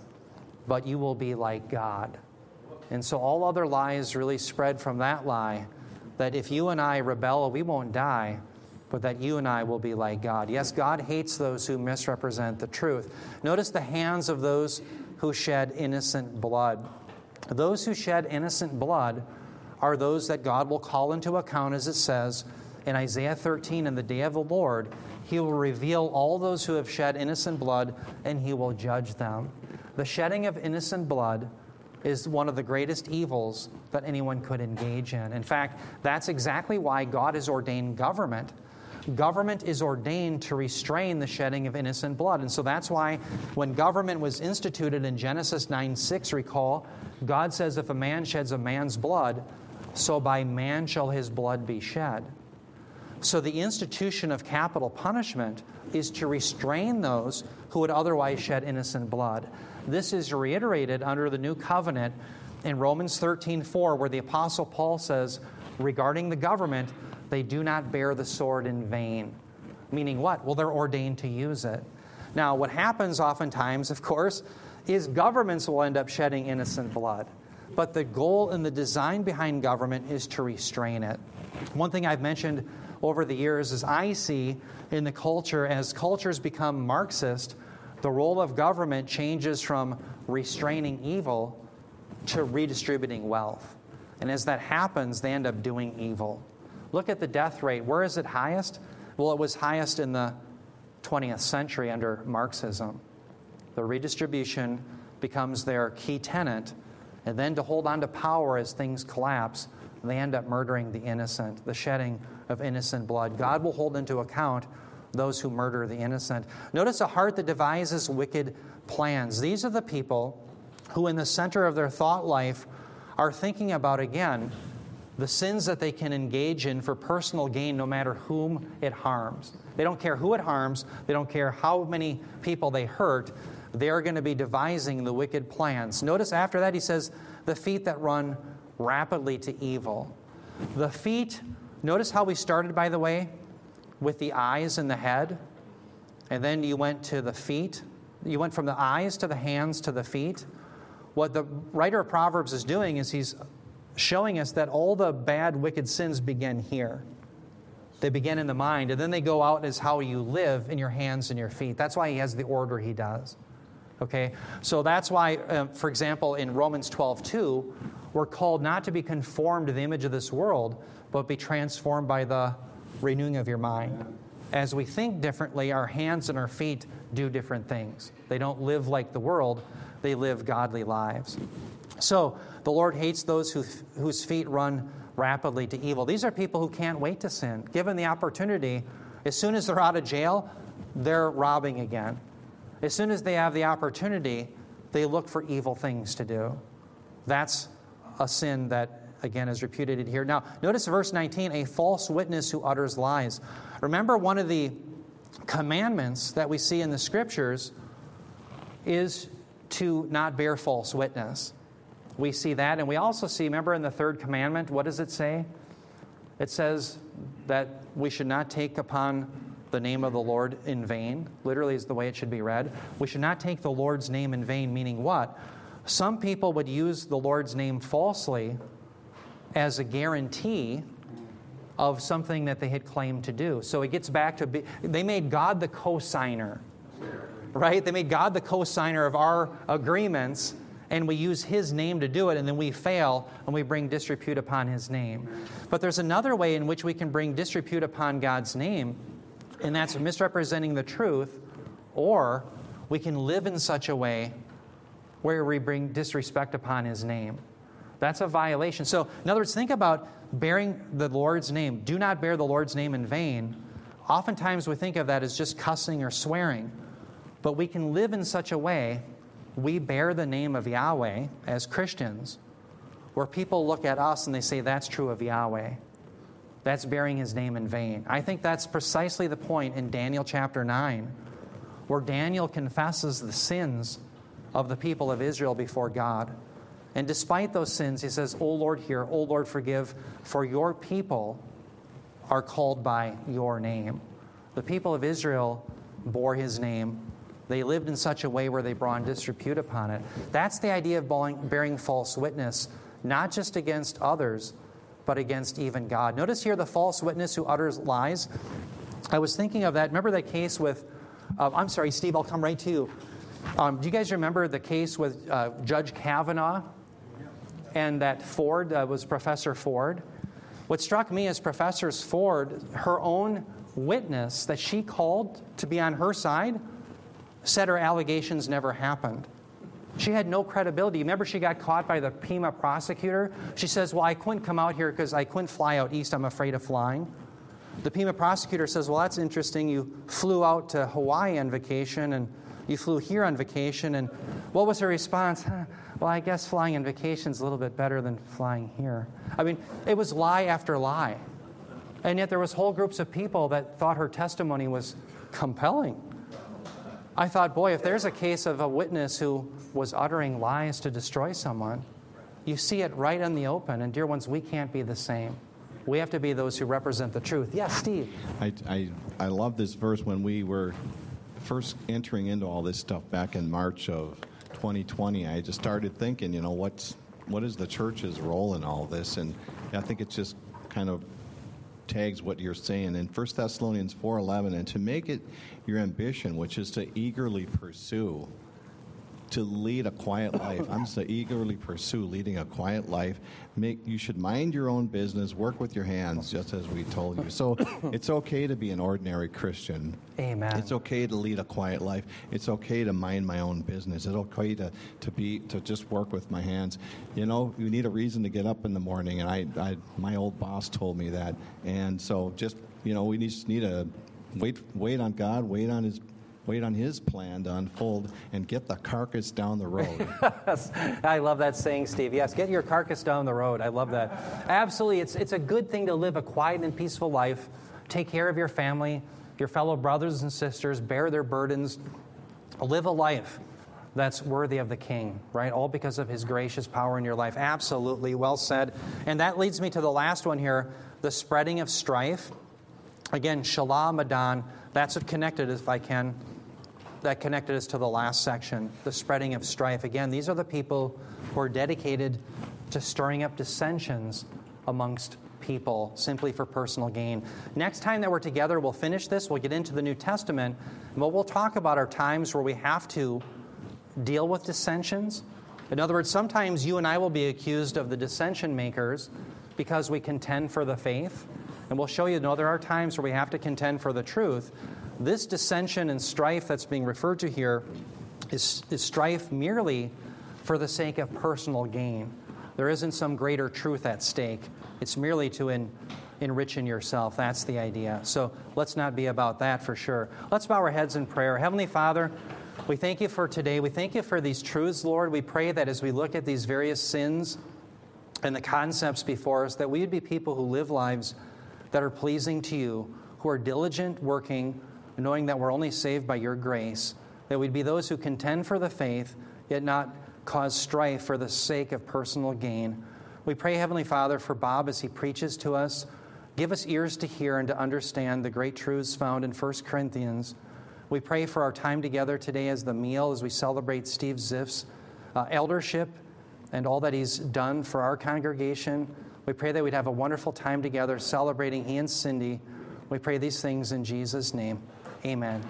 S1: but you will be like God. And so all other lies really spread from that lie that if you and I rebel, we won't die, but that you and I will be like God. Yes, God hates those who misrepresent the truth. Notice the hands of those who shed innocent blood. Those who shed innocent blood are those that God will call into account, as it says in Isaiah 13, in the day of the Lord. He will reveal all those who have shed innocent blood, and he will judge them. The shedding of innocent blood is one of the greatest evils that anyone could engage in. In fact, that's exactly why God has ordained government government is ordained to restrain the shedding of innocent blood. And so that's why when government was instituted in Genesis 9 6, recall, God says, If a man sheds a man's blood, so by man shall his blood be shed. So the institution of capital punishment is to restrain those who would otherwise shed innocent blood. This is reiterated under the new covenant in Romans 13 4, where the Apostle Paul says, regarding the government, they do not bear the sword in vain. Meaning what? Well, they're ordained to use it. Now, what happens oftentimes, of course, is governments will end up shedding innocent blood. But the goal and the design behind government is to restrain it. One thing I've mentioned over the years is I see in the culture, as cultures become Marxist, the role of government changes from restraining evil to redistributing wealth. And as that happens, they end up doing evil. Look at the death rate. Where is it highest? Well, it was highest in the 20th century under Marxism. The redistribution becomes their key tenant, and then to hold on to power as things collapse, they end up murdering the innocent, the shedding of innocent blood. God will hold into account those who murder the innocent. Notice a heart that devises wicked plans. These are the people who, in the center of their thought life, are thinking about, again, the sins that they can engage in for personal gain, no matter whom it harms. They don't care who it harms, they don't care how many people they hurt. They are going to be devising the wicked plans. Notice after that, he says, the feet that run rapidly to evil. The feet, notice how we started, by the way, with the eyes and the head, and then you went to the feet. You went from the eyes to the hands to the feet. What the writer of Proverbs is doing is he's showing us that all the bad, wicked sins begin here. They begin in the mind, and then they go out as how you live in your hands and your feet. That's why he has the order he does. Okay? So that's why, uh, for example, in Romans 12 2, we're called not to be conformed to the image of this world, but be transformed by the renewing of your mind. As we think differently, our hands and our feet do different things. They don't live like the world, they live godly lives. So the Lord hates those who, whose feet run rapidly to evil. These are people who can't wait to sin. Given the opportunity, as soon as they're out of jail, they're robbing again. As soon as they have the opportunity, they look for evil things to do. That's a sin that, again, is repudiated here. Now, notice verse 19 a false witness who utters lies. Remember, one of the commandments that we see in the scriptures is to not bear false witness. We see that, and we also see, remember in the third commandment, what does it say? It says that we should not take upon the name of the Lord in vain. Literally, is the way it should be read. We should not take the Lord's name in vain, meaning what? Some people would use the Lord's name falsely as a guarantee of something that they had claimed to do. So it gets back to be, they made God the co-signer, right? They made God the co-signer of our agreements, and we use His name to do it, and then we fail and we bring disrepute upon His name. But there's another way in which we can bring disrepute upon God's name, and that's misrepresenting the truth, or we can live in such a way where we bring disrespect upon His name. That's a violation. So, in other words, think about bearing the Lord's name. Do not bear the Lord's name in vain. Oftentimes we think of that as just cussing or swearing, but we can live in such a way we bear the name of Yahweh as Christians, where people look at us and they say, That's true of Yahweh. That's bearing his name in vain. I think that's precisely the point in Daniel chapter 9, where Daniel confesses the sins of the people of Israel before God. And despite those sins, he says, O Lord, hear, O Lord, forgive, for your people are called by your name. The people of Israel bore his name. They lived in such a way where they brought disrepute upon it. That's the idea of bearing false witness, not just against others, but against even God. Notice here the false witness who utters lies. I was thinking of that. Remember that case with, uh, I'm sorry, Steve, I'll come right to you. Um, do you guys remember the case with uh, Judge Kavanaugh? and that Ford uh, was Professor Ford. What struck me is Professor Ford, her own witness that she called to be on her side, said her allegations never happened. She had no credibility. Remember, she got caught by the Pima prosecutor? She says, Well, I couldn't come out here because I couldn't fly out east. I'm afraid of flying. The Pima prosecutor says, Well, that's interesting. You flew out to Hawaii on vacation and you flew here on vacation. And what was her response? well, I guess flying on vacation is a little bit better than flying here. I mean, it was lie after lie. And yet there was whole groups of people that thought her testimony was compelling. I thought, boy, if there's a case of a witness who was uttering lies to destroy someone, you see it right in the open. And dear ones, we can't be the same. We have to be those who represent the truth. Yes, Steve.
S5: I, I, I love this verse when we were first entering into all this stuff back in March of 2020, I just started thinking, you know, what's what is the church's role in all this? And I think it just kind of tags what you're saying in 1 Thessalonians 4:11 and to make it your ambition which is to eagerly pursue to lead a quiet life. I'm to eagerly pursue leading a quiet life. Make you should mind your own business, work with your hands, just as we told you. So it's okay to be an ordinary Christian.
S1: Amen.
S5: It's okay to lead a quiet life. It's okay to mind my own business. It's okay to, to be to just work with my hands. You know, you need a reason to get up in the morning, and I, I my old boss told me that. And so just you know, we just need to wait wait on God, wait on His wait on his plan to unfold and get the carcass down the road.
S1: I love that saying, Steve. Yes, get your carcass down the road. I love that. Absolutely. It's, it's a good thing to live a quiet and peaceful life. Take care of your family, your fellow brothers and sisters, bear their burdens, live a life that's worthy of the king, right? All because of his gracious power in your life. Absolutely. Well said. And that leads me to the last one here the spreading of strife. Again, Shalah Madan, that's what connected, if I can, that connected us to the last section, the spreading of strife. Again, these are the people who are dedicated to stirring up dissensions amongst people simply for personal gain. Next time that we're together, we'll finish this, we'll get into the New Testament, what we'll talk about are times where we have to deal with dissensions. In other words, sometimes you and I will be accused of the dissension makers because we contend for the faith. And we'll show you, no, there are times where we have to contend for the truth. This dissension and strife that's being referred to here is, is strife merely for the sake of personal gain. There isn't some greater truth at stake. It's merely to en, enrich in yourself. That's the idea. So let's not be about that for sure. Let's bow our heads in prayer. Heavenly Father, we thank you for today. We thank you for these truths, Lord. We pray that as we look at these various sins and the concepts before us, that we would be people who live lives that are pleasing to you, who are diligent working, knowing that we're only saved by your grace, that we'd be those who contend for the faith, yet not cause strife for the sake of personal gain. We pray, Heavenly Father, for Bob as he preaches to us. Give us ears to hear and to understand the great truths found in 1 Corinthians. We pray for our time together today as the meal, as we celebrate Steve Ziff's uh, eldership and all that he's done for our congregation. We pray that we'd have a wonderful time together celebrating he and Cindy. We pray these things in Jesus' name. Amen.